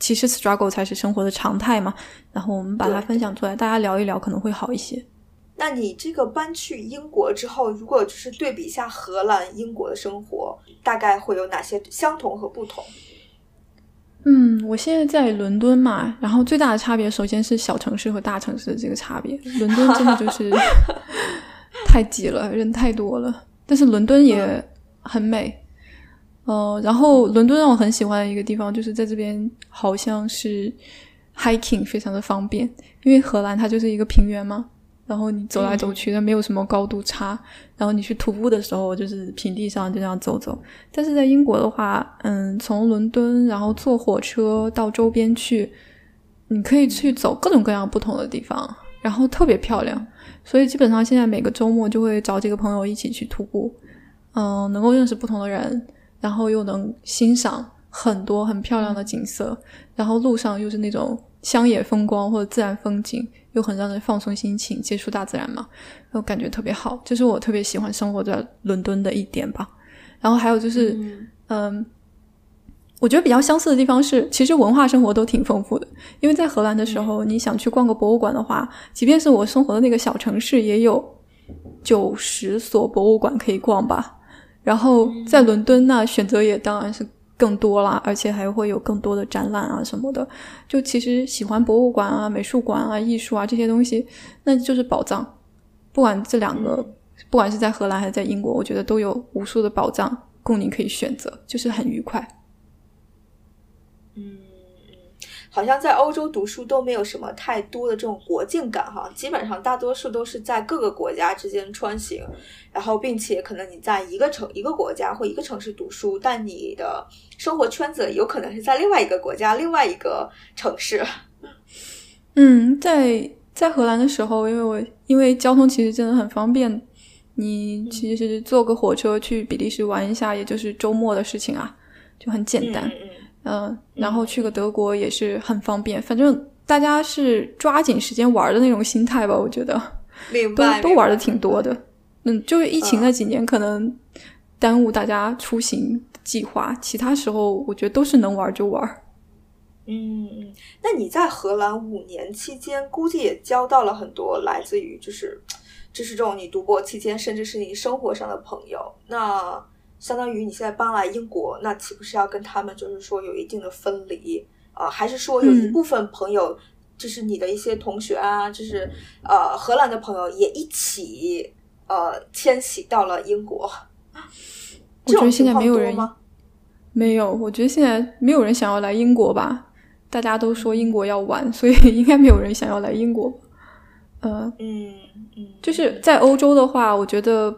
其实 struggle 才是生活的常态嘛，然后我们把它分享出来，大家聊一聊可能会好一些。那你这个搬去英国之后，如果就是对比一下荷兰、英国的生活，大概会有哪些相同和不同？嗯，我现在在伦敦嘛，然后最大的差别首先是小城市和大城市的这个差别。伦敦真的就是 太挤了，人太多了，但是伦敦也很美。哦，然后伦敦让我很喜欢的一个地方就是在这边，好像是 hiking 非常的方便，因为荷兰它就是一个平原嘛，然后你走来走去，它没有什么高度差，然后你去徒步的时候就是平地上就这样走走。但是在英国的话，嗯，从伦敦然后坐火车到周边去，你可以去走各种各样不同的地方，然后特别漂亮，所以基本上现在每个周末就会找几个朋友一起去徒步，嗯，能够认识不同的人。然后又能欣赏很多很漂亮的景色，然后路上又是那种乡野风光或者自然风景，又很让人放松心情，接触大自然嘛，我感觉特别好，这是我特别喜欢生活在伦敦的一点吧。然后还有就是，嗯，我觉得比较相似的地方是，其实文化生活都挺丰富的。因为在荷兰的时候，你想去逛个博物馆的话，即便是我生活的那个小城市，也有九十所博物馆可以逛吧。然后在伦敦那选择也当然是更多啦，而且还会有更多的展览啊什么的。就其实喜欢博物馆啊、美术馆啊、艺术啊这些东西，那就是宝藏。不管这两个，不管是在荷兰还是在英国，我觉得都有无数的宝藏供你可以选择，就是很愉快。嗯。好像在欧洲读书都没有什么太多的这种国境感哈，基本上大多数都是在各个国家之间穿行，然后并且可能你在一个城一个国家或一个城市读书，但你的生活圈子有可能是在另外一个国家另外一个城市。嗯，在在荷兰的时候，因为我因为交通其实真的很方便，你其实坐个火车去比利时玩一下，也就是周末的事情啊，就很简单。嗯嗯嗯，然后去个德国也是很方便，反正大家是抓紧时间玩的那种心态吧，我觉得都明白，都玩的挺多的。嗯，就是疫情那几年可能耽误大家出行计划，其他时候我觉得都是能玩就玩。嗯嗯，那你在荷兰五年期间，估计也交到了很多来自于就是就是这种你读博期间，甚至是你生活上的朋友。那相当于你现在搬来英国，那岂不是要跟他们就是说有一定的分离啊、还是说有一嗯部分朋友，就是你的一些同学啊，就是呃荷兰的朋友也一起呃迁徙到了英国？我觉得现在没有人吗？没有，我觉得现在没有人想要来英国吧。大家都说英国要完，所以 应该没有人想要来英国。呃，嗯嗯，就是在欧洲的话，我觉得，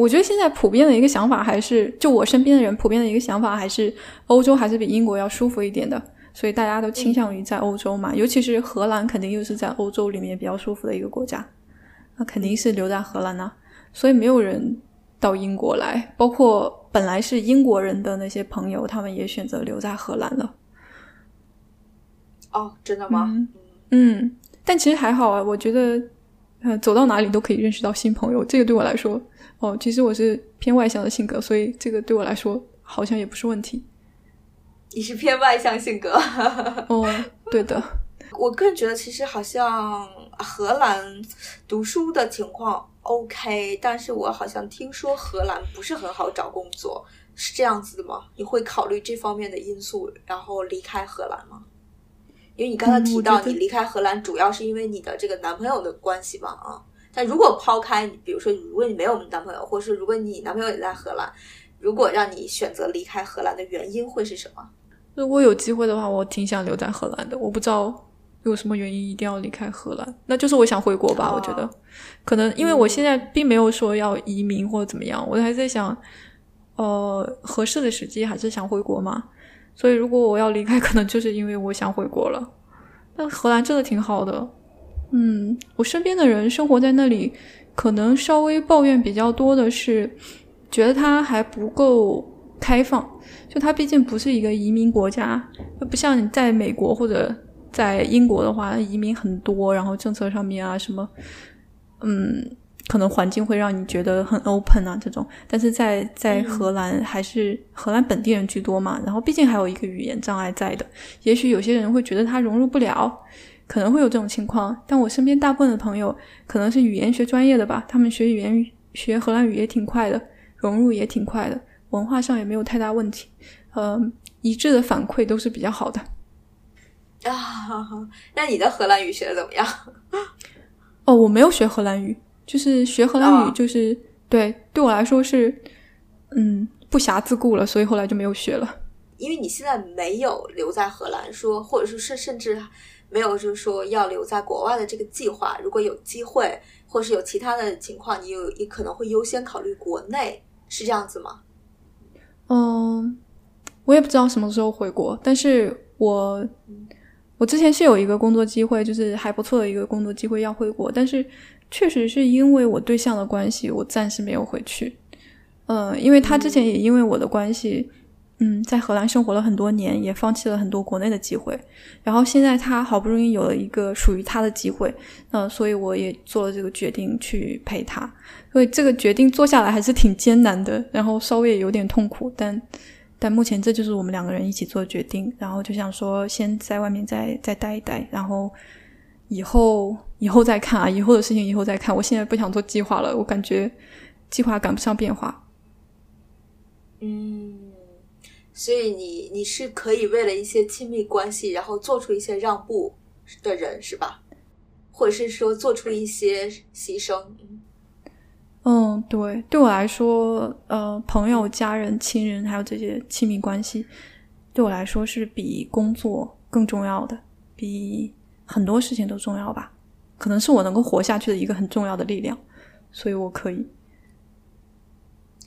我觉得现在普遍的一个想法还是，就我身边的人普遍的一个想法还是，欧洲还是比英国要舒服一点的，所以大家都倾向于在欧洲嘛。尤其是荷兰，肯定又是在欧洲里面比较舒服的一个国家，那肯定是留在荷兰呐、所以没有人到英国来，包括本来是英国人的那些朋友，他们也选择留在荷兰了。哦，真的吗？嗯嗯，但其实还好啊，我觉得，呃，走到哪里都可以认识到新朋友，这个对我来说，哦，其实我是偏外向的性格，所以这个对我来说好像也不是问题。你是偏外向性格。哦，对的，我个人觉得，其实好像荷兰读书的情况 OK，但是我好像听说荷兰不是很好找工作，是这样子的吗？你会考虑这方面的因素，然后离开荷兰吗？因为你刚才嗯提到你离开荷兰主要是因为你的这个男朋友的关系嘛，啊，但如果抛开你，比如说如果你没有男朋友，或者是如果你男朋友也在荷兰，如果让你选择离开荷兰的原因会是什么？如果有机会的话，我挺想留在荷兰的。我不知道有什么原因一定要离开荷兰，那就是我想回国吧。哦我觉得可能因为我现在并没有说要移民或者怎么样，我还在想，呃，合适的时机还是想回国嘛。所以如果我要离开，可能就是因为我想回国了。但荷兰真的挺好的，嗯，我身边的人生活在那里，可能稍微抱怨比较多的是，觉得它还不够开放。就它毕竟不是一个移民国家，就不像你在美国或者在英国的话，移民很多，然后政策上面啊什么，嗯，可能环境会让你觉得很 open 啊这种。但是在在荷兰还是荷兰本地人居多嘛，然后毕竟还有一个语言障碍在的，也许有些人会觉得他融入不了，可能会有这种情况。但我身边大部分的朋友可能是语言学专业的吧，他们学语言学荷兰语也挺快的，融入也挺快的。文化上也没有太大问题，呃，一致的反馈都是比较好的。啊，那你的荷兰语学的怎么样？哦，我没有学荷兰语，就是学荷兰语，哦就是、对对我来说是，嗯，不暇自顾了，所以后来就没有学了。因为你现在没有留在荷兰说，或者是甚甚至没有就是说要留在国外的这个计划。如果有机会，或是有其他的情况，你有你可能会优先考虑国内，是这样子吗？嗯，我也不知道什么时候回国，但是我我之前是有一个工作机会，就是还不错的一个工作机会要回国，但是确实是因为我对象的关系，我暂时没有回去。嗯，因为他之前也因为我的关系，嗯，嗯在荷兰生活了很多年，也放弃了很多国内的机会。然后现在他好不容易有了一个属于他的机会，嗯、所以我也做了这个决定去陪他。所以这个决定做下来还是挺艰难的，然后稍微也有点痛苦，但但目前这就是我们两个人一起做决定，然后就想说先在外面再再待一待，然后以后以后再看啊，以后的事情以后再看。我现在不想做计划了，我感觉计划赶不上变化。嗯，所以你你是可以为了一些亲密关系，然后做出一些让步的人是吧？或者是说做出一些牺牲？嗯，对，对我来说，呃，朋友、家人、亲人，还有这些亲密关系，对我来说是比工作更重要的，比很多事情都重要吧。可能是我能够活下去的一个很重要的力量，所以我可以。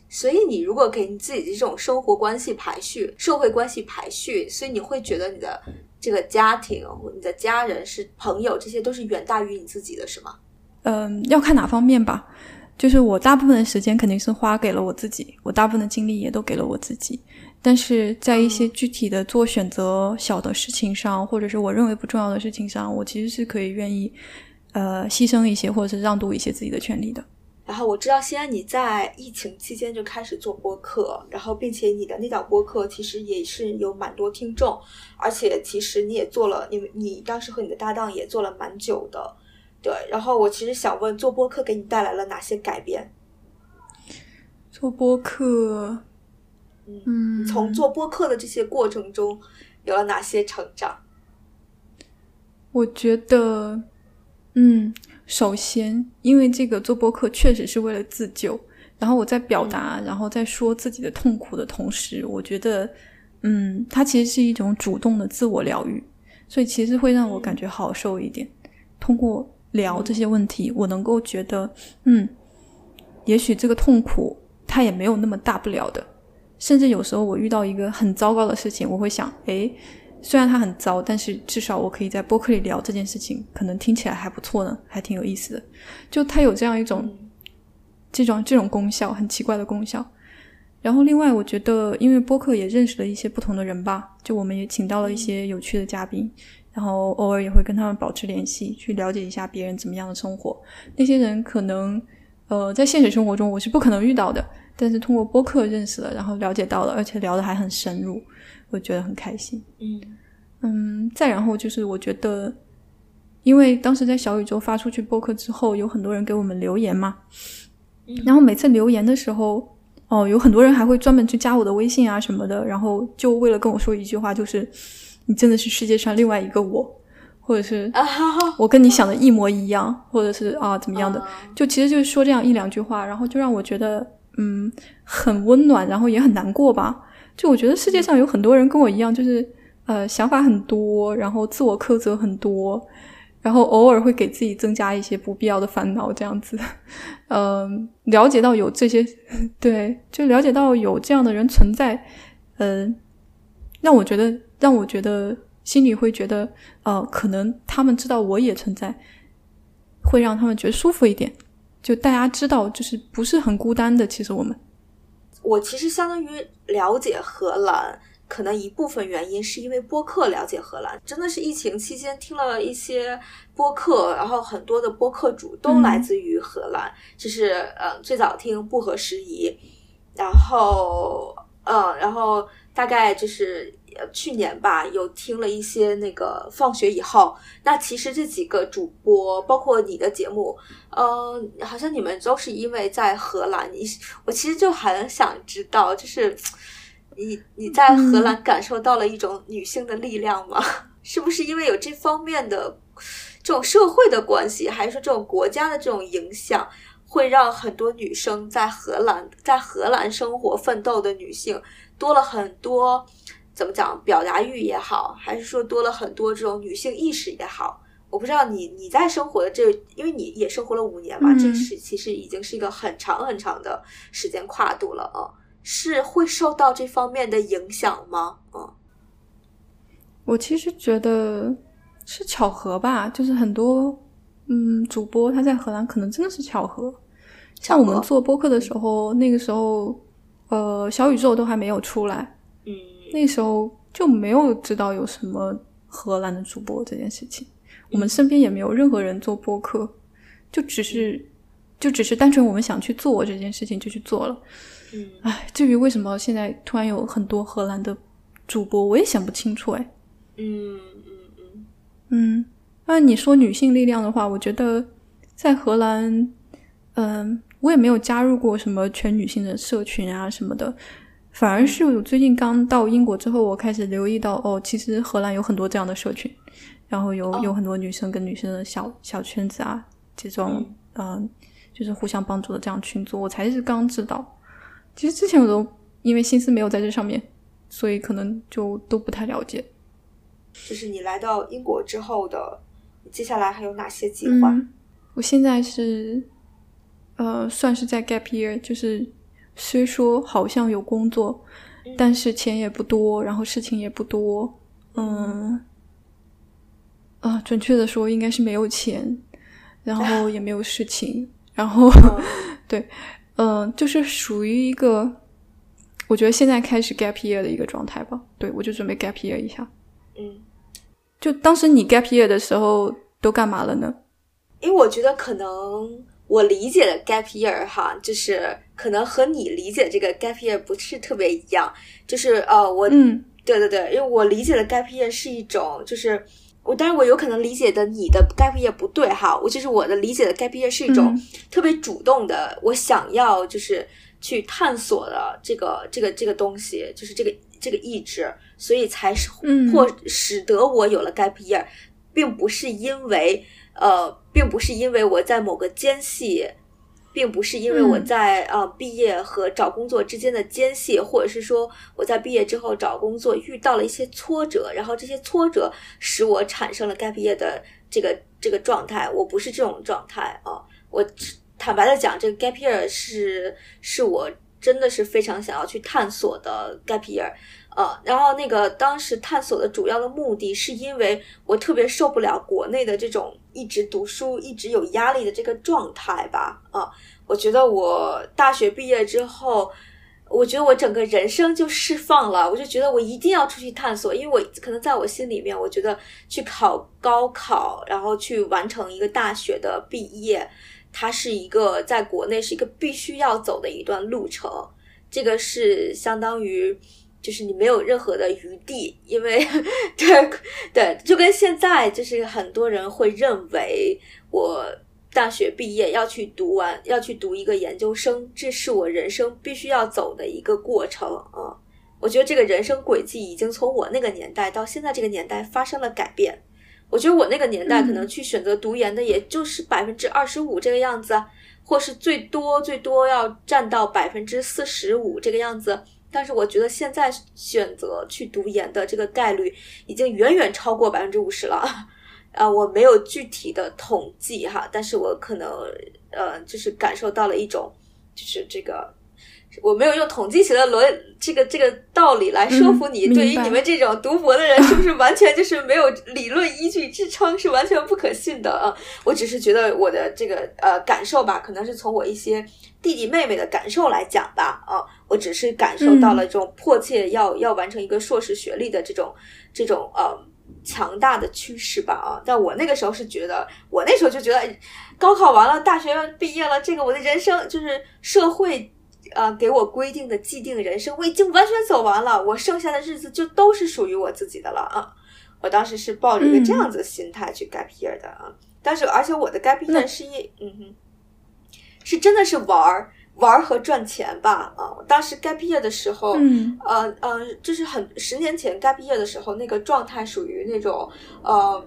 所以你如果给你自己的这种生活关系排序、社会关系排序，所以你会觉得你的这个家庭、你的家人、是朋友，这些都是远大于你自己的，是吗？嗯，要看哪方面吧。就是我大部分的时间肯定是花给了我自己，我大部分的精力也都给了我自己。但是在一些具体的做选择小的事情上，或者是我认为不重要的事情上，我其实是可以愿意，呃，牺牲一些或者是让渡一些自己的权利的。然后我知道，现在你在疫情期间就开始做播客，然后并且你的那档播客其实也是有蛮多听众，而且其实你也做了，你你当时和你的搭档也做了蛮久的。对，然后我其实想问，做播客给你带来了哪些改变？做播客，嗯，从做播客的这些过程中，有了哪些成长？我觉得，嗯，首先，因为这个做播客确实是为了自救，然后我在表达，然后在说自己的痛苦的同时，我觉得，嗯，它其实是一种主动的自我疗愈，所以其实会让我感觉好受一点，通过。聊这些问题，我能够觉得，嗯，也许这个痛苦它也没有那么大不了的。甚至有时候我遇到一个很糟糕的事情，我会想，诶，虽然它很糟，但是至少我可以在播客里聊这件事情，可能听起来还不错呢，还挺有意思的。就它有这样一种这种这种功效，很奇怪的功效。然后另外，我觉得因为播客也认识了一些不同的人吧，就我们也请到了一些有趣的嘉宾。然后偶尔也会跟他们保持联系，去了解一下别人怎么样的生活。那些人可能，呃，在现实生活中我是不可能遇到的，但是通过播客认识了，然后了解到了，而且聊得还很深入，我觉得很开心。嗯嗯，再然后就是我觉得，因为当时在小宇宙发出去播客之后，有很多人给我们留言嘛，然后每次留言的时候，哦，有很多人还会专门去加我的微信啊什么的，然后就为了跟我说一句话，就是。你真的是世界上另外一个我，或者是我跟你想的一模一样，或者是啊怎么样的？就其实就是说这样一两句话，然后就让我觉得嗯很温暖，然后也很难过吧。就我觉得世界上有很多人跟我一样，就是呃想法很多，然后自我苛责很多，然后偶尔会给自己增加一些不必要的烦恼，这样子。嗯，了解到有这些，对，就了解到有这样的人存在，嗯，让我觉得。让我觉得心里会觉得，呃，可能他们知道我也存在，会让他们觉得舒服一点。就大家知道，就是不是很孤单的。其实我们，我其实相当于了解荷兰，可能一部分原因是因为播客了解荷兰。真的是疫情期间听了一些播客，然后很多的播客主都来自于荷兰。就是呃，最早听不合时宜，然后嗯，然后大概就是。去年吧，有听了一些那个放学以后，那其实这几个主播，包括你的节目，嗯，好像你们都是因为在荷兰。你我其实就很想知道，就是你你在荷兰感受到了一种女性的力量吗？是不是因为有这方面的这种社会的关系，还是说这种国家的这种影响，会让很多女生在荷兰在荷兰生活奋斗的女性多了很多？怎么讲？表达欲也好，还是说多了很多这种女性意识也好，我不知道你你在生活的这，因为你也生活了五年嘛，这是其实已经是一个很长很长的时间跨度了啊，是会受到这方面的影响吗？嗯，我其实觉得是巧合吧，就是很多嗯主播他在荷兰可能真的是巧合，像我们做播客的时候，那个时候呃小宇宙都还没有出来，嗯。那时候就没有知道有什么荷兰的主播这件事情，我们身边也没有任何人做播客，就只是就只是单纯我们想去做这件事情就去做了。嗯，唉，至于为什么现在突然有很多荷兰的主播，我也想不清楚。哎，嗯嗯嗯嗯，那你说女性力量的话，我觉得在荷兰，嗯，我也没有加入过什么全女性的社群啊什么的。反而是我最近刚到英国之后，我开始留意到哦，其实荷兰有很多这样的社群，然后有有很多女生跟女生的小小圈子啊，这种嗯，就是互相帮助的这样群组，我才是刚知道。其实之前我都因为心思没有在这上面，所以可能就都不太了解。就是你来到英国之后的，接下来还有哪些计划？我现在是呃，算是在 gap year，就是。虽说好像有工作，但是钱也不多，然后事情也不多，嗯，啊，准确的说应该是没有钱，然后也没有事情，然后 对，嗯、就是属于一个，我觉得现在开始 gap year 的一个状态吧。对，我就准备 gap year 一下。嗯，就当时你 gap year 的时候都干嘛了呢？因为我觉得可能我理解的 gap year 哈，就是可能和你理解这个 gap year 不是特别一样。就是呃，我嗯对对对，因为我理解的 gap year 是一种，就是我当然我有可能理解的你的 gap year 不对哈，我就是我的理解的 gap year 是一种嗯特别主动的，我想要就是去探索的这个这个这个东西，就是这个这个意志，所以才是嗯或使得我有了 gap year，并不是因为呃，并不是因为我在某个间隙。并不是因为我嗯在、呃毕业和找工作之间的间隙，或者是说我在毕业之后找工作遇到了一些挫折，然后这些挫折使我产生了 gap year 的这个这个状态。我不是这种状态啊，我坦白的讲，这个 gap year 是是我真的是非常想要去探索的 gap year。呃，然后那个当时探索的主要的目的，是因为我特别受不了国内的这种一直读书、一直有压力的这个状态吧。啊、我觉得我大学毕业之后，我觉得我整个人生就释放了，我就觉得我一定要出去探索，因为我可能在我心里面，我觉得去考高考，然后去完成一个大学的毕业，它是一个在国内是一个必须要走的一段路程，这个是相当于。就是你没有任何的余地，因为对对，就跟现在就是很多人会认为我大学毕业要去读完，要去读一个研究生，这是我人生必须要走的一个过程啊。我觉得这个人生轨迹已经从我那个年代到现在这个年代发生了改变。我觉得我那个年代可能去选择读研的，也就是百分之二十五这个样子，或是最多最多要占到百分之四十五这个样子。但是我觉得现在选择去读研的这个概率已经远远超过百分之五十了。啊，我没有具体的统计哈，但是我可能呃，就是感受到了一种，就是这个，我没有用统计学的逻这个这个道理来说服你。嗯对于你们这种读博的人，是不是完全就是没有理论依据支撑，是完全不可信的啊？我只是觉得我的这个呃感受吧，可能是从我一些弟弟妹妹的感受来讲吧，啊，我只是感受到了这种迫切要、要完成一个硕士学历的这种这种呃强大的趋势吧，啊，但我那个时候是觉得，我那时候就觉得，哎高考完了，大学毕业了，这个我的人生就是社会。呃，给我规定的既定人生，我已经完全走完了，我剩下的日子就都是属于我自己的了啊！我当时是抱着一个这样子的心态去 gap year 的啊，但是而且我的 gap year 那是一嗯哼，是真的是玩儿玩儿和赚钱吧啊！我当时该毕业的时候，嗯呃呃，就是很十年前该毕业的时候，那个状态属于那种呃，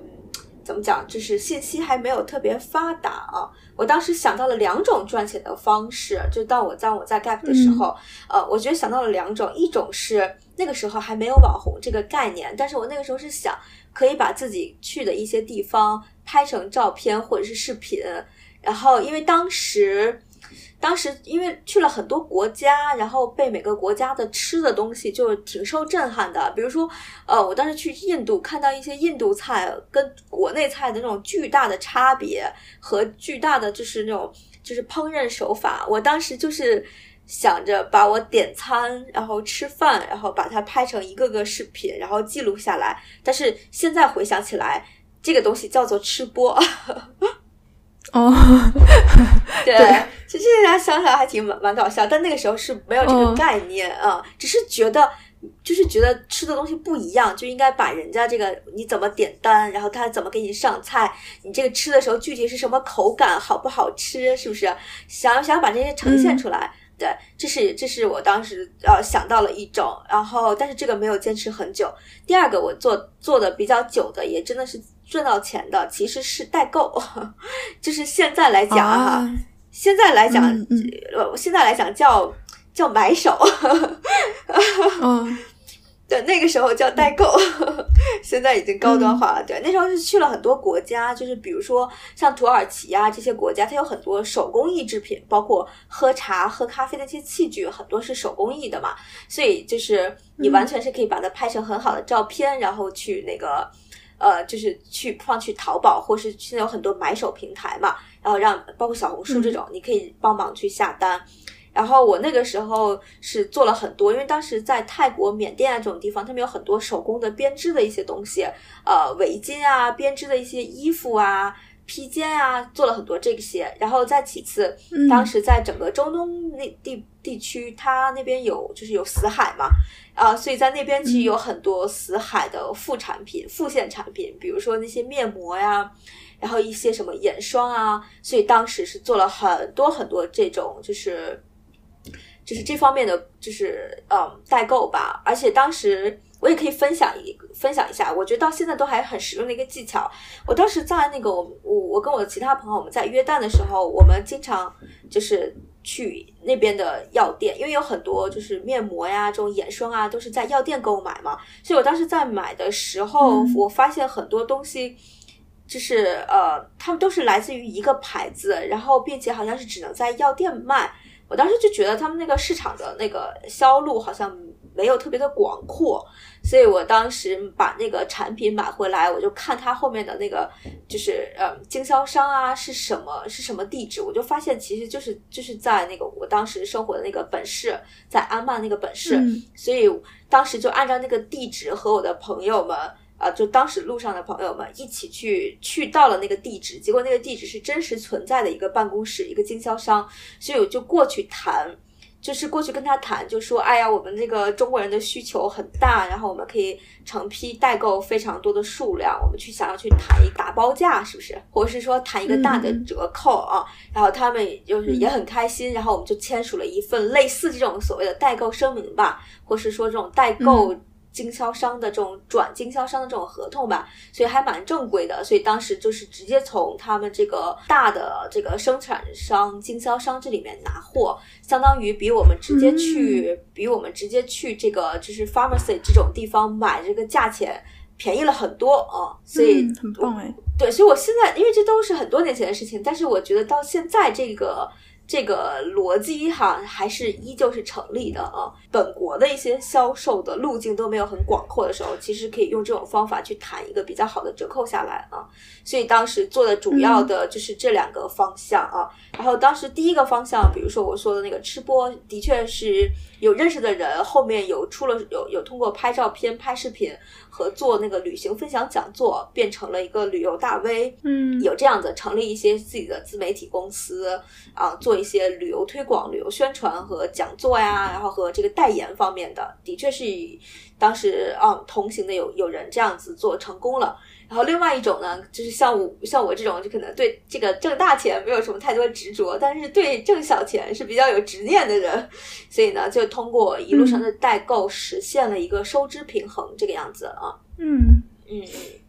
怎么讲，就是信息还没有特别发达啊。我当时想到了两种赚钱的方式，就当我在我在 gap 的时候，呃，我觉得想到了两种，一种是那个时候还没有网红这个概念，但是我那个时候是想可以把自己去的一些地方拍成照片或者是视频，然后因为当时。当时因为去了很多国家，然后被每个国家的吃的东西就挺受震撼的。比如说，呃，我当时去印度看到一些印度菜跟国内菜的那种巨大的差别和巨大的就是那种就是烹饪手法，我当时就是想着把我点餐，然后吃饭，然后把它拍成一个个视频，然后记录下来。但是现在回想起来，这个东西叫做吃播。哦，对对，其实现在想想还挺蛮蛮搞笑，但那个时候是没有这个嗯概念啊、只是觉得就是觉得吃的东西不一样，就应该把人家这个你怎么点单，然后他怎么给你上菜，你这个吃的时候具体是什么口感，好不好吃，是不是？想想把这些呈现出来。对，这是这是我当时呃想到了一种，然后但是这个没有坚持很久。第二个我做做的比较久的，也真的是赚到钱的，其实是代购，就是现在来讲哈、啊，现在来讲，嗯嗯呃，现在来讲叫叫买手，嗯 对，那个时候叫代购，现在已经高端化了。对，那时候是去了很多国家，就是比如说像土耳其啊这些国家，它有很多手工艺制品，包括喝茶、喝咖啡的一些器具，很多是手工艺的嘛。所以就是你完全是可以把它拍成很好的照片，然后去那个呃，就是去放去淘宝，或是现在有很多买手平台嘛，然后让包括小红书这种，你可以帮忙去下单。然后我那个时候是做了很多，因为当时在泰国、缅甸啊这种地方，他们有很多手工的编织的一些东西，呃，围巾啊，编织的一些衣服啊、披肩啊，做了很多这些。然后再其次，当时在整个中东那地地区，它那边有就是有死海嘛，啊、所以在那边其实有很多死海的副产品、副线产品，比如说那些面膜呀。然后一些什么眼霜啊，所以当时是做了很多很多这种就是就是这方面的就是嗯代购吧，而且当时我也可以分享一分享一下，我觉得到现在都还很实用的一个技巧。我当时在那个我我我跟我的其他朋友我们在约旦的时候，我们经常就是去那边的药店，因为有很多就是面膜呀、这种眼霜啊，都是在药店购买嘛。所以我当时在买的时候，嗯我发现很多东西。就是呃，他们都是来自于一个牌子，然后并且好像是只能在药店卖。我当时就觉得他们那个市场的那个销路好像没有特别的广阔，所以我当时把那个产品买回来，我就看它后面的那个就是呃经销商啊是什么是什么地址，我就发现其实就是就是在那个我当时生活的那个本市，在安曼那个本市，嗯所以当时就按照那个地址和我的朋友们。啊，就当时路上的朋友们一起去去到了那个地址，结果那个地址是真实存在的一个办公室，一个经销商，所以我就过去谈，就是过去跟他谈，就说，哎呀，我们这个中国人的需求很大，然后我们可以成批代购非常多的数量，我们去想要去谈一打包价，是不是？或者是说谈一个大的嗯折扣啊？然后他们就是也很开心，然后我们就签署了一份类似这种所谓的代购声明吧，或是说这种代购。经销商的这种转经销商的这种合同吧，所以还蛮正规的。所以当时就是直接从他们这个大的这个生产商、经销商这里面拿货，相当于比我们直接去，比我们直接去这个就是 pharmacy 这种地方买这个价钱便宜了很多啊、所以、嗯很棒哎，对，所以我现在因为这都是很多年前的事情，但是我觉得到现在这个这个逻辑哈还是依旧是成立的啊。本国的一些销售的路径都没有很广阔的时候，其实可以用这种方法去谈一个比较好的折扣下来啊。所以当时做的主要的就是这两个方向啊。然后当时第一个方向，比如说我说的那个吃播，的确是有认识的人，后面有出了有有通过拍照片、拍视频和做那个旅行分享讲座，变成了一个旅游大 V。嗯有这样子成立一些自己的自媒体公司啊，做一些旅游推广、旅游宣传和讲座呀，然后和这个代言方面的，的确是以当时啊同行的有有人这样子做成功了。然后另外一种呢，就是像我像我这种，就可能对这个挣大钱没有什么太多执着，但是对挣小钱是比较有执念的人，所以呢，就通过一路上的代购实现了一个收支平衡这个样子啊。嗯。嗯，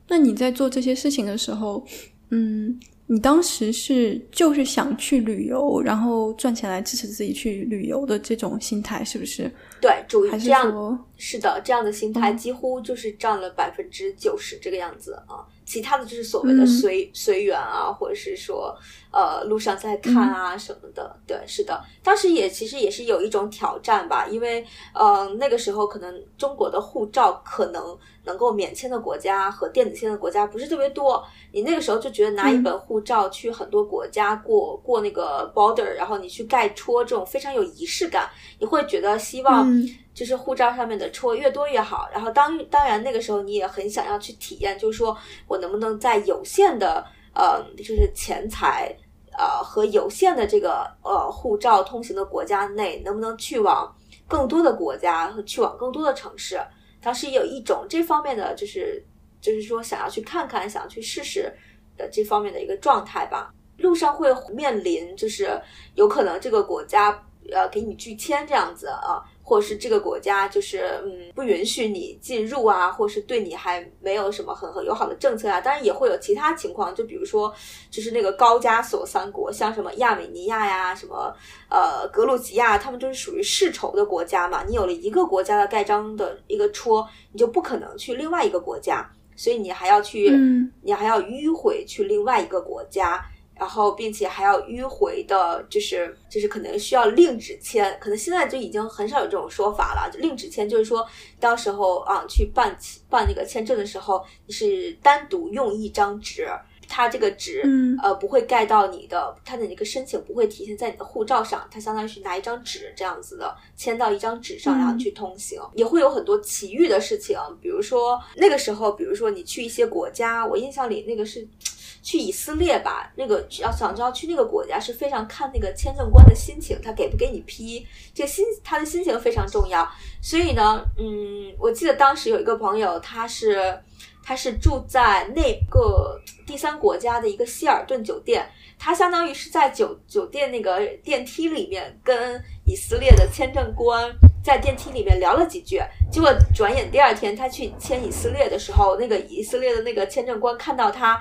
那你在做这些事情的时候，嗯，你当时是就是想去旅游，然后赚钱来支持自己去旅游的这种心态，是不是？对，主还是这样说，是的，这样的心态嗯几乎就是占了百分之九十这个样子啊，其他的就是所谓的嗯随、随缘啊，或者是说呃路上在看啊什么的。对，是的，当时也其实也是有一种挑战吧，因为呃那个时候可能中国的护照可能能够免签的国家和电子签的国家不是特别多，你那个时候就觉得拿一嗯本护照去很多国家过过那个 border，然后你去盖戳这种非常有仪式感，你会觉得希望。就是护照上面的戳越多越好。然后当当然那个时候你也很想要去体验，就是说我能不能在有限的呃就是钱财呃和有限的这个呃护照通行的国家内，能不能去往更多的国家和去往更多的城市？当时有一种这方面的就是就是说想要去看看，想要去试试的这方面的一个状态吧。路上会面临就是有可能这个国家呃给你拒签这样子啊。或者是这个国家就是嗯不允许你进入啊，或是对你还没有什么很很友好的政策啊。当然也会有其他情况，就比如说就是那个高加索三国，像什么亚美尼亚呀、什么呃格鲁吉亚，他们都是属于世仇的国家嘛。你有了一个国家的盖章的一个戳，你就不可能去另外一个国家，所以你还要去，嗯你还要迂回去另外一个国家。然后并且还要迂回的，就是就是可能需要另纸签，可能现在就已经很少有这种说法了。就另纸签就是说，到时候啊去办办那个签证的时候，你是单独用一张纸。它这个纸，嗯呃，不会盖到你的，它的那个申请不会体现在你的护照上，它相当于是拿一张纸这样子的，签到一张纸上，嗯然后去通行。也会有很多奇遇的事情，比如说那个时候，比如说你去一些国家，我印象里那个是去以色列吧，那个要想知道去那个国家是非常看那个签证官的心情，他给不给你批，这心他的心情非常重要。所以呢，嗯，我记得当时有一个朋友，他是。他是住在那个第三国家的一个希尔顿酒店，他相当于是在酒酒店那个电梯里面跟以色列的签证官在电梯里面聊了几句，结果转眼第二天他去签以色列的时候，那个以色列的那个签证官看到他。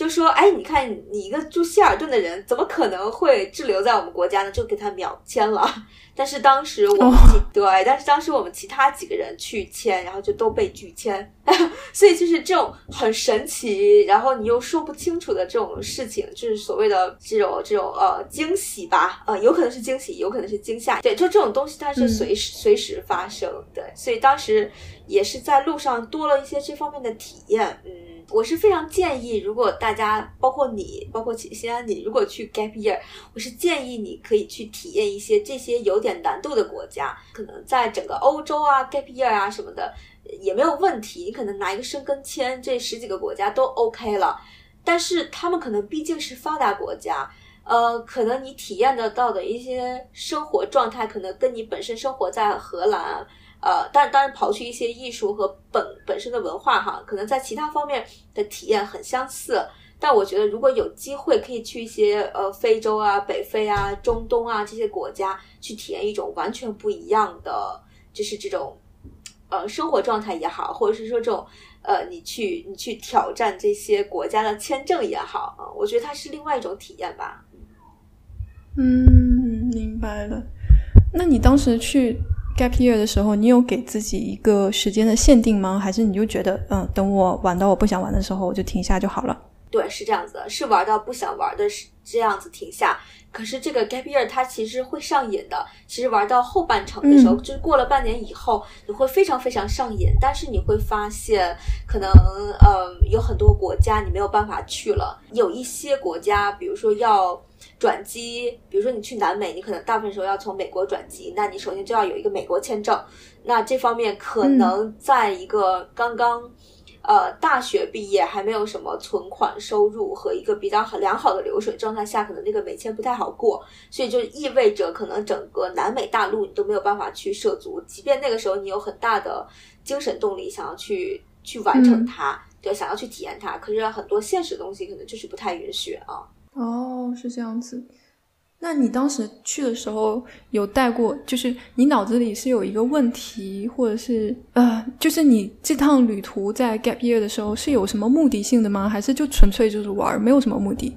就说：“哎，你看你一个住希尔顿的人，怎么可能会滞留在我们国家呢？就给他秒签了。但是当时我们几、对，但是当时我们其他几个人去签，然后就都被拒签。所以就是这种很神奇，然后你又说不清楚的这种事情，就是所谓的这种这种呃惊喜吧，呃，有可能是惊喜，有可能是惊吓。对，就这种东西它是随时、随时发生。对，所以当时也是在路上多了一些这方面的体验。嗯。”我是非常建议，如果大家包括你，包括西安，你如果去 gap year，我是建议你可以去体验一些这些有点难度的国家，可能在整个欧洲啊 gap year 啊什么的也没有问题，你可能拿一个申根签，这十几个国家都 OK 了。但是他们可能毕竟是发达国家，呃，可能你体验得到的一些生活状态，可能跟你本身生活在荷兰。呃，但当然刨去一些艺术和本本身的文化哈，可能在其他方面的体验很相似。但我觉得如果有机会可以去一些呃非洲啊、北非啊、中东啊这些国家去体验一种完全不一样的，就是这种呃生活状态也好，或者是说这种呃你去你去挑战这些国家的签证也好啊，我觉得它是另外一种体验吧。嗯，明白了。那你当时去 gap year 的时候，你有给自己一个时间的限定吗？还是你就觉得，嗯，等我玩到我不想玩的时候，我就停下就好了？对，是这样子的，是玩到不想玩的，是这样子停下。可是这个 gap year 它其实会上瘾的。其实玩到后半程的时候，嗯就是过了半年以后，你会非常非常上瘾。但是你会发现，可能呃有很多国家你没有办法去了，有一些国家，比如说要。转机，比如说你去南美，你可能大部分时候要从美国转机，那你首先就要有一个美国签证。那这方面可能在一个刚刚，呃，大学毕业还没有什么存款收入和一个比较很良好的流水状态下，可能那个美签不太好过，所以就意味着可能整个南美大陆你都没有办法去涉足，即便那个时候你有很大的精神动力想要去去完成它，对，想要去体验它，可是很多现实的东西可能就是不太允许啊。哦，是这样子。那你当时去的时候有带过，就是你脑子里是有一个问题，或者是呃，就是你这趟旅途在 gap year 的时候是有什么目的性的吗？还是就纯粹就是玩儿，没有什么目的？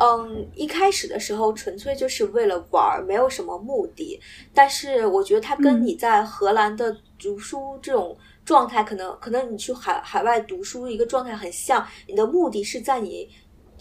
嗯，一开始的时候纯粹就是为了玩儿，没有什么目的。但是我觉得它跟嗯你在荷兰的读书这种状态，可能可能你去海海外读书一个状态很像。你的目的是在你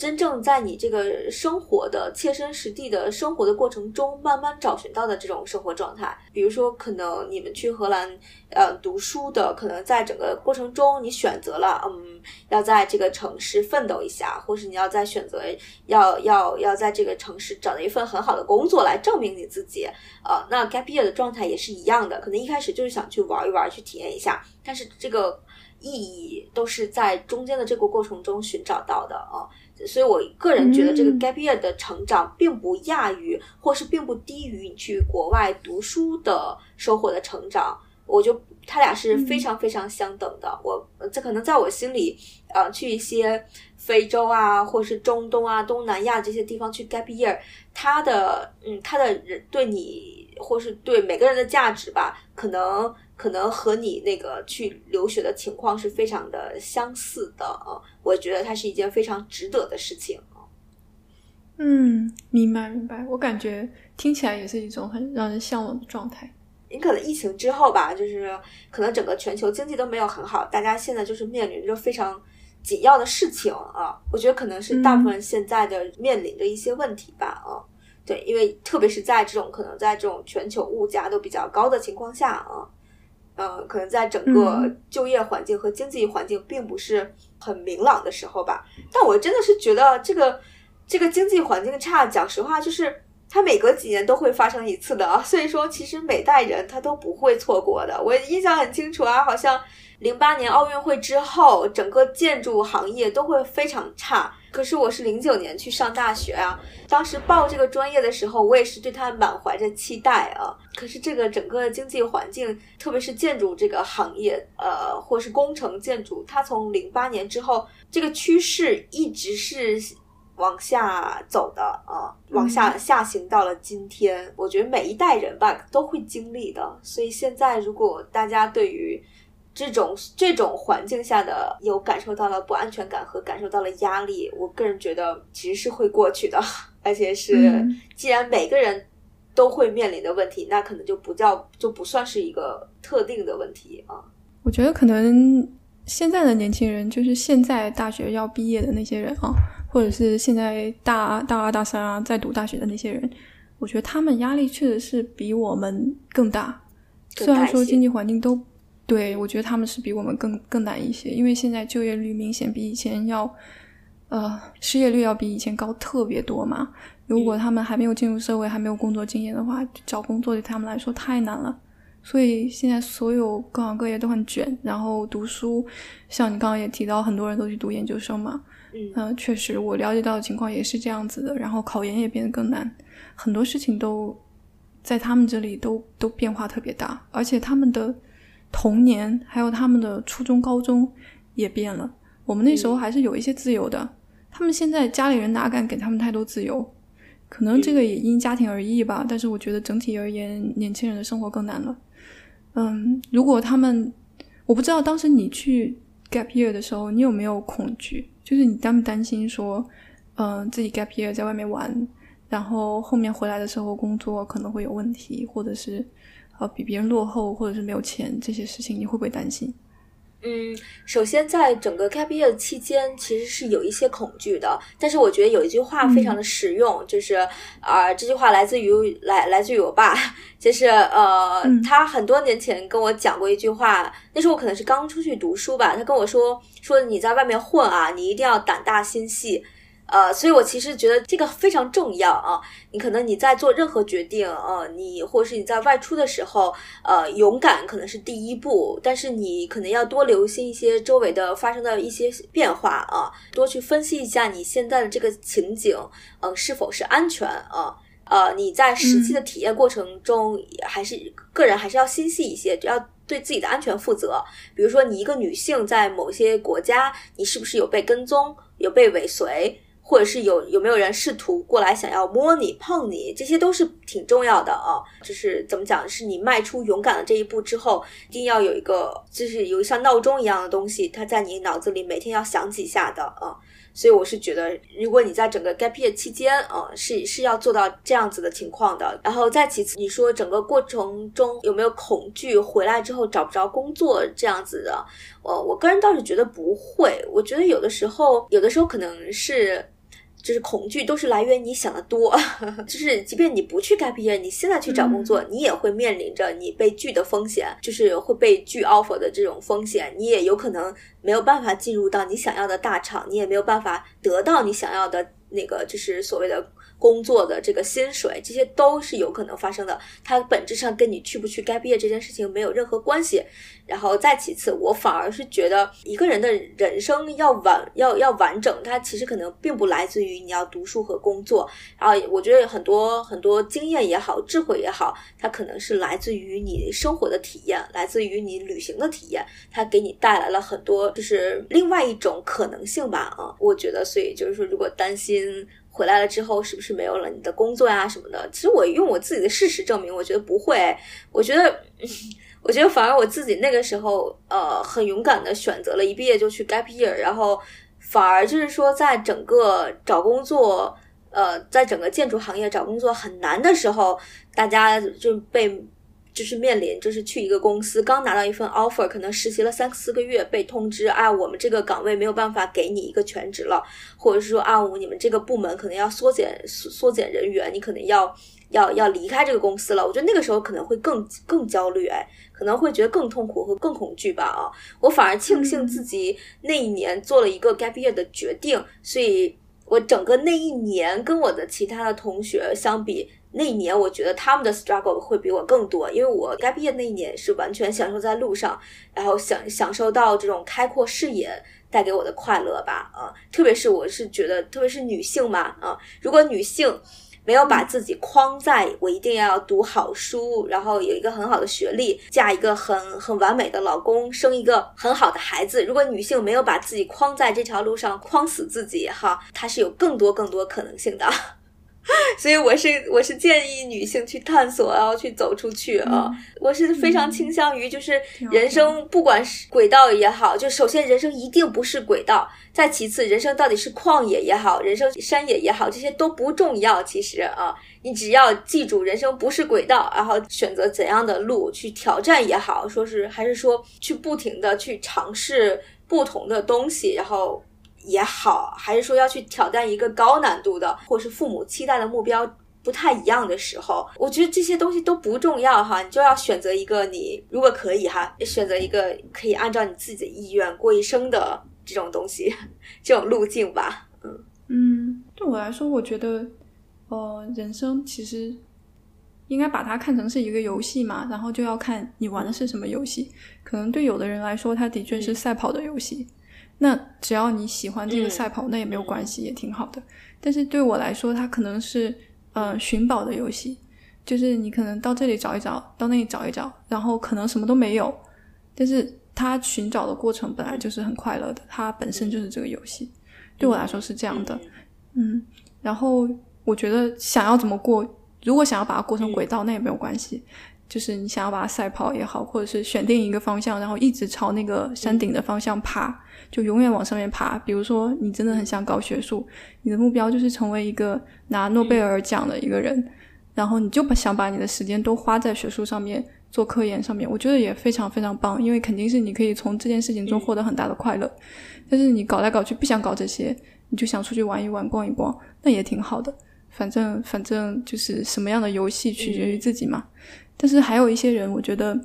真正在你这个生活的切身实地的生活的过程中，慢慢找寻到的这种生活状态。比如说，可能你们去荷兰呃读书的，可能在整个过程中，你选择了嗯要在这个城市奋斗一下，或是你要在选择要要要在这个城市找到一份很好的工作来证明你自己。呃，那 gap year 的状态也是一样的，可能一开始就是想去玩一玩，去体验一下，但是这个意义都是在中间的这个过程中寻找到的啊。所以我个人觉得，这个嗯 gap year 的成长并不亚于，或是并不低于你去国外读书的收获的成长。我就他俩是非常非常相等的。我这可能在我心里，呃，去一些非洲啊，或是中东啊、东南亚这些地方去 gap year，他的嗯，他的人对你或是对每个人的价值吧，可能可能和你那个去留学的情况是非常的相似的啊。我觉得它是一件非常值得的事情啊。嗯，明白明白。我感觉听起来也是一种很让人向往的状态。你可能疫情之后吧，就是可能整个全球经济都没有很好，大家现在就是面临着非常紧要的事情啊。我觉得可能是大部分人现在的面临着一些问题吧啊。对，因为特别是在这种可能在这种全球物价都比较高的情况下啊，呃，可能在整个就业环境和经济环境并不是很明朗的时候吧。但我真的是觉得这个这个经济环境差，讲实话就是它每隔几年都会发生一次的啊。所以说，其实每代人他都不会错过的。我印象很清楚啊，好像零八年奥运会之后，整个建筑行业都会非常差。可是我是零九年去上大学啊，当时报这个专业的时候，我也是对它满怀着期待啊。可是这个整个经济环境，特别是建筑这个行业，呃，或是工程建筑，它从零八年之后，这个趋势一直是往下走的啊，往下下行到了今天。我觉得每一代人吧都会经历的，所以现在如果大家对于这种这种环境下的有感受到了不安全感和感受到了压力，我个人觉得其实是会过去的，而且是既然每个人都会面临的问题，那可能就不叫就不算是一个特定的问题啊。我觉得可能现在的年轻人，就是现在大学要毕业的那些人啊，或者是现在大大二大三啊在读大学的那些人，我觉得他们压力确实是比我们更大。虽然说经济环境都。对，我觉得他们是比我们更更难一些，因为现在就业率明显比以前要，呃，失业率要比以前高特别多嘛。如果他们还没有进入社会，还没有工作经验的话，找工作对他们来说太难了。所以现在所有各行各业都很卷，然后读书，像你刚刚也提到，很多人都去读研究生嘛。嗯，确实，我了解到的情况也是这样子的。然后考研也变得更难，很多事情都在他们这里都都变化特别大，而且他们的。童年还有他们的初中、高中也变了。我们那时候还是有一些自由的，他们现在家里人哪敢给他们太多自由？可能这个也因家庭而异吧。但是我觉得整体而言，年轻人的生活更难了。嗯，如果他们，我不知道当时你去 gap year 的时候，你有没有恐惧？就是你担不担心说，嗯，自己 gap year 在外面玩，然后后面回来的时候工作可能会有问题，或者是？呃，比别人落后，或者是没有钱，这些事情你会不会担心？嗯，首先在整个 gap year 期间，其实是有一些恐惧的。但是我觉得有一句话非常的实用，就是啊，这句话来自于来来自于我爸，就是呃，他很多年前跟我讲过一句话，那时候我可能是刚出去读书吧，他跟我说说你在外面混啊，你一定要胆大心细。呃，所以我其实觉得这个非常重要啊。你可能你在做任何决定，呃，你或者是你在外出的时候，呃，勇敢可能是第一步，但是你可能要多留心一些周围的发生的一些变化啊，多去分析一下你现在的这个情景，呃，是否是安全啊？呃，你在实际的体验过程中，还是个人还是要心细一些，要对自己的安全负责。比如说，你一个女性在某些国家，你是不是有被跟踪，有被尾随？或者是有有没有人试图过来想要摸你碰你，这些都是挺重要的啊。就是怎么讲，是你迈出勇敢的这一步之后，一定要有一个，就是有像闹钟一样的东西，它在你脑子里每天要响几下的啊。所以我是觉得，如果你在整个 gap year 期间啊，是是要做到这样子的情况的。然后再其次，你说整个过程中有没有恐惧，回来之后找不着工作这样子的？我我个人倒是觉得不会。我觉得有的时候，有的时候可能是。就是恐惧都是来源你想的多，就是即便你不去 gap year，你现在去找工作，你也会面临着你被拒的风险，就是会被拒 offer 的这种风险，你也有可能没有办法进入到你想要的大厂，你也没有办法得到你想要的那个，就是所谓的。工作的这个薪水，这些都是有可能发生的。它本质上跟你去不去该毕业这件事情没有任何关系。然后再其次，我反而是觉得一个人的人生要完要要完整，它其实可能并不来自于你要读书和工作。然后我觉得很多很多经验也好，智慧也好，它可能是来自于你生活的体验，来自于你旅行的体验，它给你带来了很多就是另外一种可能性吧。啊，我觉得，所以就是说，如果担心。回来了之后是不是没有了你的工作呀什么的？其实我用我自己的事实证明，我觉得不会。我觉得，我觉得反而我自己那个时候，呃，很勇敢的选择了一毕业就去 gap year，然后反而就是说，在整个找工作，呃，在整个建筑行业找工作很难的时候，大家就被就是面临就是去一个公司刚拿到一份 offer，可能实习了三四个月，被通知啊，我们这个岗位没有办法给你一个全职了，或者是说啊，我你们这个部门可能要缩减缩缩减人员，你可能要要要离开这个公司了。我觉得那个时候可能会更更焦虑，哎，可能会觉得更痛苦和更恐惧吧。啊，我反而庆幸自己那一年做了一个 gap year 的决定，所以我整个那一年跟我的其他的同学相比。那一年，我觉得他们的 struggle 会比我更多，因为我该毕业那一年是完全享受在路上，然后享享受到这种开阔视野带给我的快乐吧，啊，特别是我是觉得，特别是女性嘛，啊，如果女性没有把自己框在我一定要读好书，然后有一个很好的学历，嫁一个很很完美的老公，生一个很好的孩子，如果女性没有把自己框在这条路上，框死自己，哈，她是有更多更多可能性的。所以我是我是建议女性去探索，然后去走出去啊！我是非常倾向于，就是人生不管是轨道也好，就首先人生一定不是轨道，再其次人生到底是旷野也好，人生山野也好，这些都不重要。其实啊，你只要记住人生不是轨道，然后选择怎样的路去挑战也好，说是还是说去不停的去尝试不同的东西，然后。也好，还是说要去挑战一个高难度的，或是父母期待的目标不太一样的时候，我觉得这些东西都不重要哈，你就要选择一个你如果可以哈，选择一个可以按照你自己的意愿过一生的这种东西，这种路径吧。嗯嗯，对我来说，我觉得，呃，人生其实应该把它看成是一个游戏嘛，然后就要看你玩的是什么游戏。可能对有的人来说，它的确是赛跑的游戏。那只要你喜欢这个赛跑，那也没有关系，也挺好的。但是对我来说，它可能是呃寻宝的游戏，就是你可能到这里找一找，到那里找一找，然后可能什么都没有，但是它寻找的过程本来就是很快乐的，它本身就是这个游戏。对我来说是这样的，嗯。然后我觉得想要怎么过，如果想要把它过成轨道，那也没有关系。就是你想要把它赛跑也好，或者是选定一个方向，然后一直朝那个山顶的方向爬，就永远往上面爬。比如说，你真的很想搞学术，你的目标就是成为一个拿诺贝尔奖的一个人，然后你就把想把你的时间都花在学术上面，做科研上面，我觉得也非常非常棒，因为肯定是你可以从这件事情中获得很大的快乐。但是你搞来搞去不想搞这些，你就想出去玩一玩、逛一逛，那也挺好的。反正反正就是什么样的游戏取决于自己嘛。但是还有一些人，我觉得，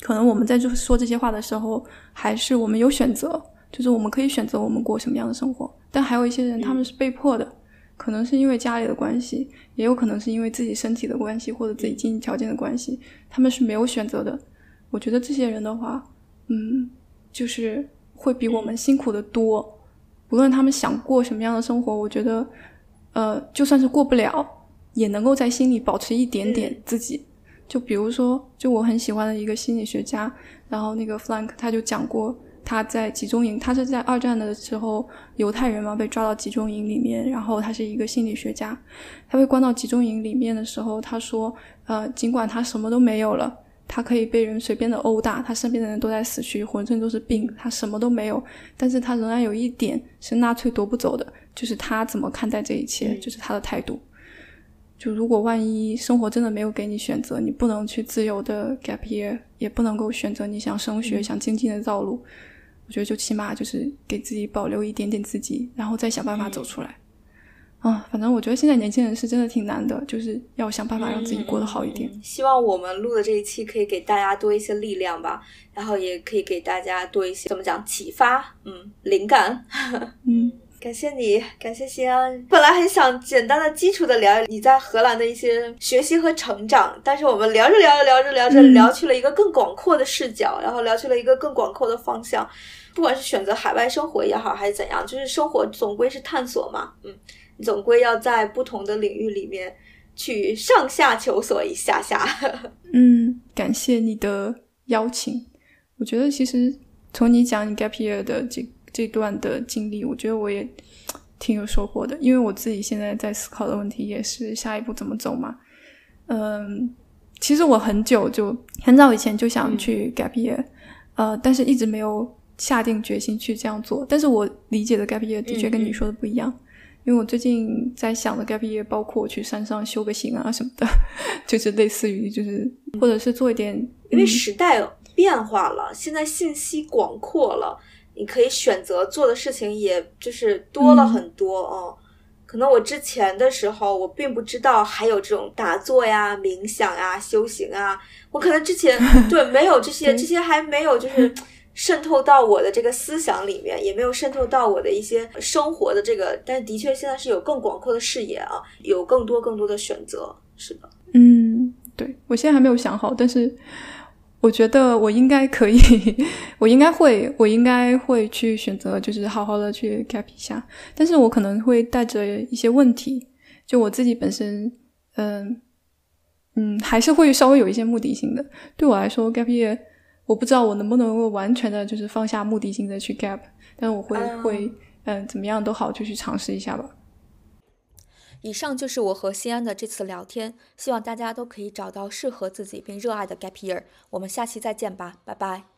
可能我们在就说这些话的时候，还是我们有选择，就是我们可以选择我们过什么样的生活。但还有一些人，他们是被迫的，可能是因为家里的关系，也有可能是因为自己身体的关系或者自己经济条件的关系，他们是没有选择的。我觉得这些人的话，嗯，就是会比我们辛苦的多。不论他们想过什么样的生活，我觉得，呃，就算是过不了，也能够在心里保持一点点自己。就比如说，就我很喜欢的一个心理学家，然后那个 Frank 他就讲过，他在集中营，他是在二战的时候，犹太人嘛被抓到集中营里面，然后他是一个心理学家，他被关到集中营里面的时候，他说，呃，尽管他什么都没有了，他可以被人随便的殴打，他身边的人都在死去，浑身都是病，他什么都没有，但是他仍然有一点是纳粹夺不走的，就是他怎么看待这一切，就是他的态度。就如果万一生活真的没有给你选择，你不能去自由的 gap year，也不能够选择你想升学、想精进的道路，我觉得就起码就是给自己保留一点点自己，然后再想办法走出来。啊，反正我觉得现在年轻人是真的挺难的，就是要想办法让自己过得好一点。希望我们录的这一期可以给大家多一些力量吧，然后也可以给大家多一些怎么讲启发，嗯，灵感，嗯。感谢你，感谢西安。本来很想简单的、基础的聊你在荷兰的一些学习和成长，但是我们聊着聊着聊着聊着聊去了一个更广阔的视角，然后聊去了一个更广阔的方向。不管是选择海外生活也好，还是怎样，就是生活总归是探索嘛。嗯，总归要在不同的领域里面去上下求索一下下。嗯，感谢你的邀请。我觉得其实从你讲你 gap year 的这。这段的经历，我觉得我也挺有收获的，因为我自己现在在思考的问题也是下一步怎么走嘛。嗯，其实我很久就很早以前就想去 gap year，呃，但是一直没有下定决心去这样做。但是我理解的 gap year 的确跟你说的不一样，因为我最近在想的 gap year 包括我去山上修个行啊什么的，就是类似于就是或者是做一点，因为嗯。时代变化了，现在信息广阔了，你可以选择做的事情也就是多了很多哦。可能我之前的时候，我并不知道还有这种打坐呀、冥想呀、修行啊，我可能之前 对没有这些，这些还没有就是渗透到我的这个思想里面，也没有渗透到我的一些生活的这个。但的确现在是有更广阔的视野啊，有更多更多的选择。是的，嗯，对我现在还没有想好，但是我觉得我应该可以，我应该会，我应该会去选择，就是好好的去 gap 一下。但是我可能会带着一些问题，就我自己本身，嗯嗯，还是会稍微有一些目的性的。对我来说，gap year，我不知道我能不能够完全的就是放下目的性的去 gap，但我会、嗯会，嗯，怎么样都好，就去尝试一下吧。以上就是我和西安的这次聊天，希望大家都可以找到适合自己并热爱的 gap year。我们下期再见吧，拜拜。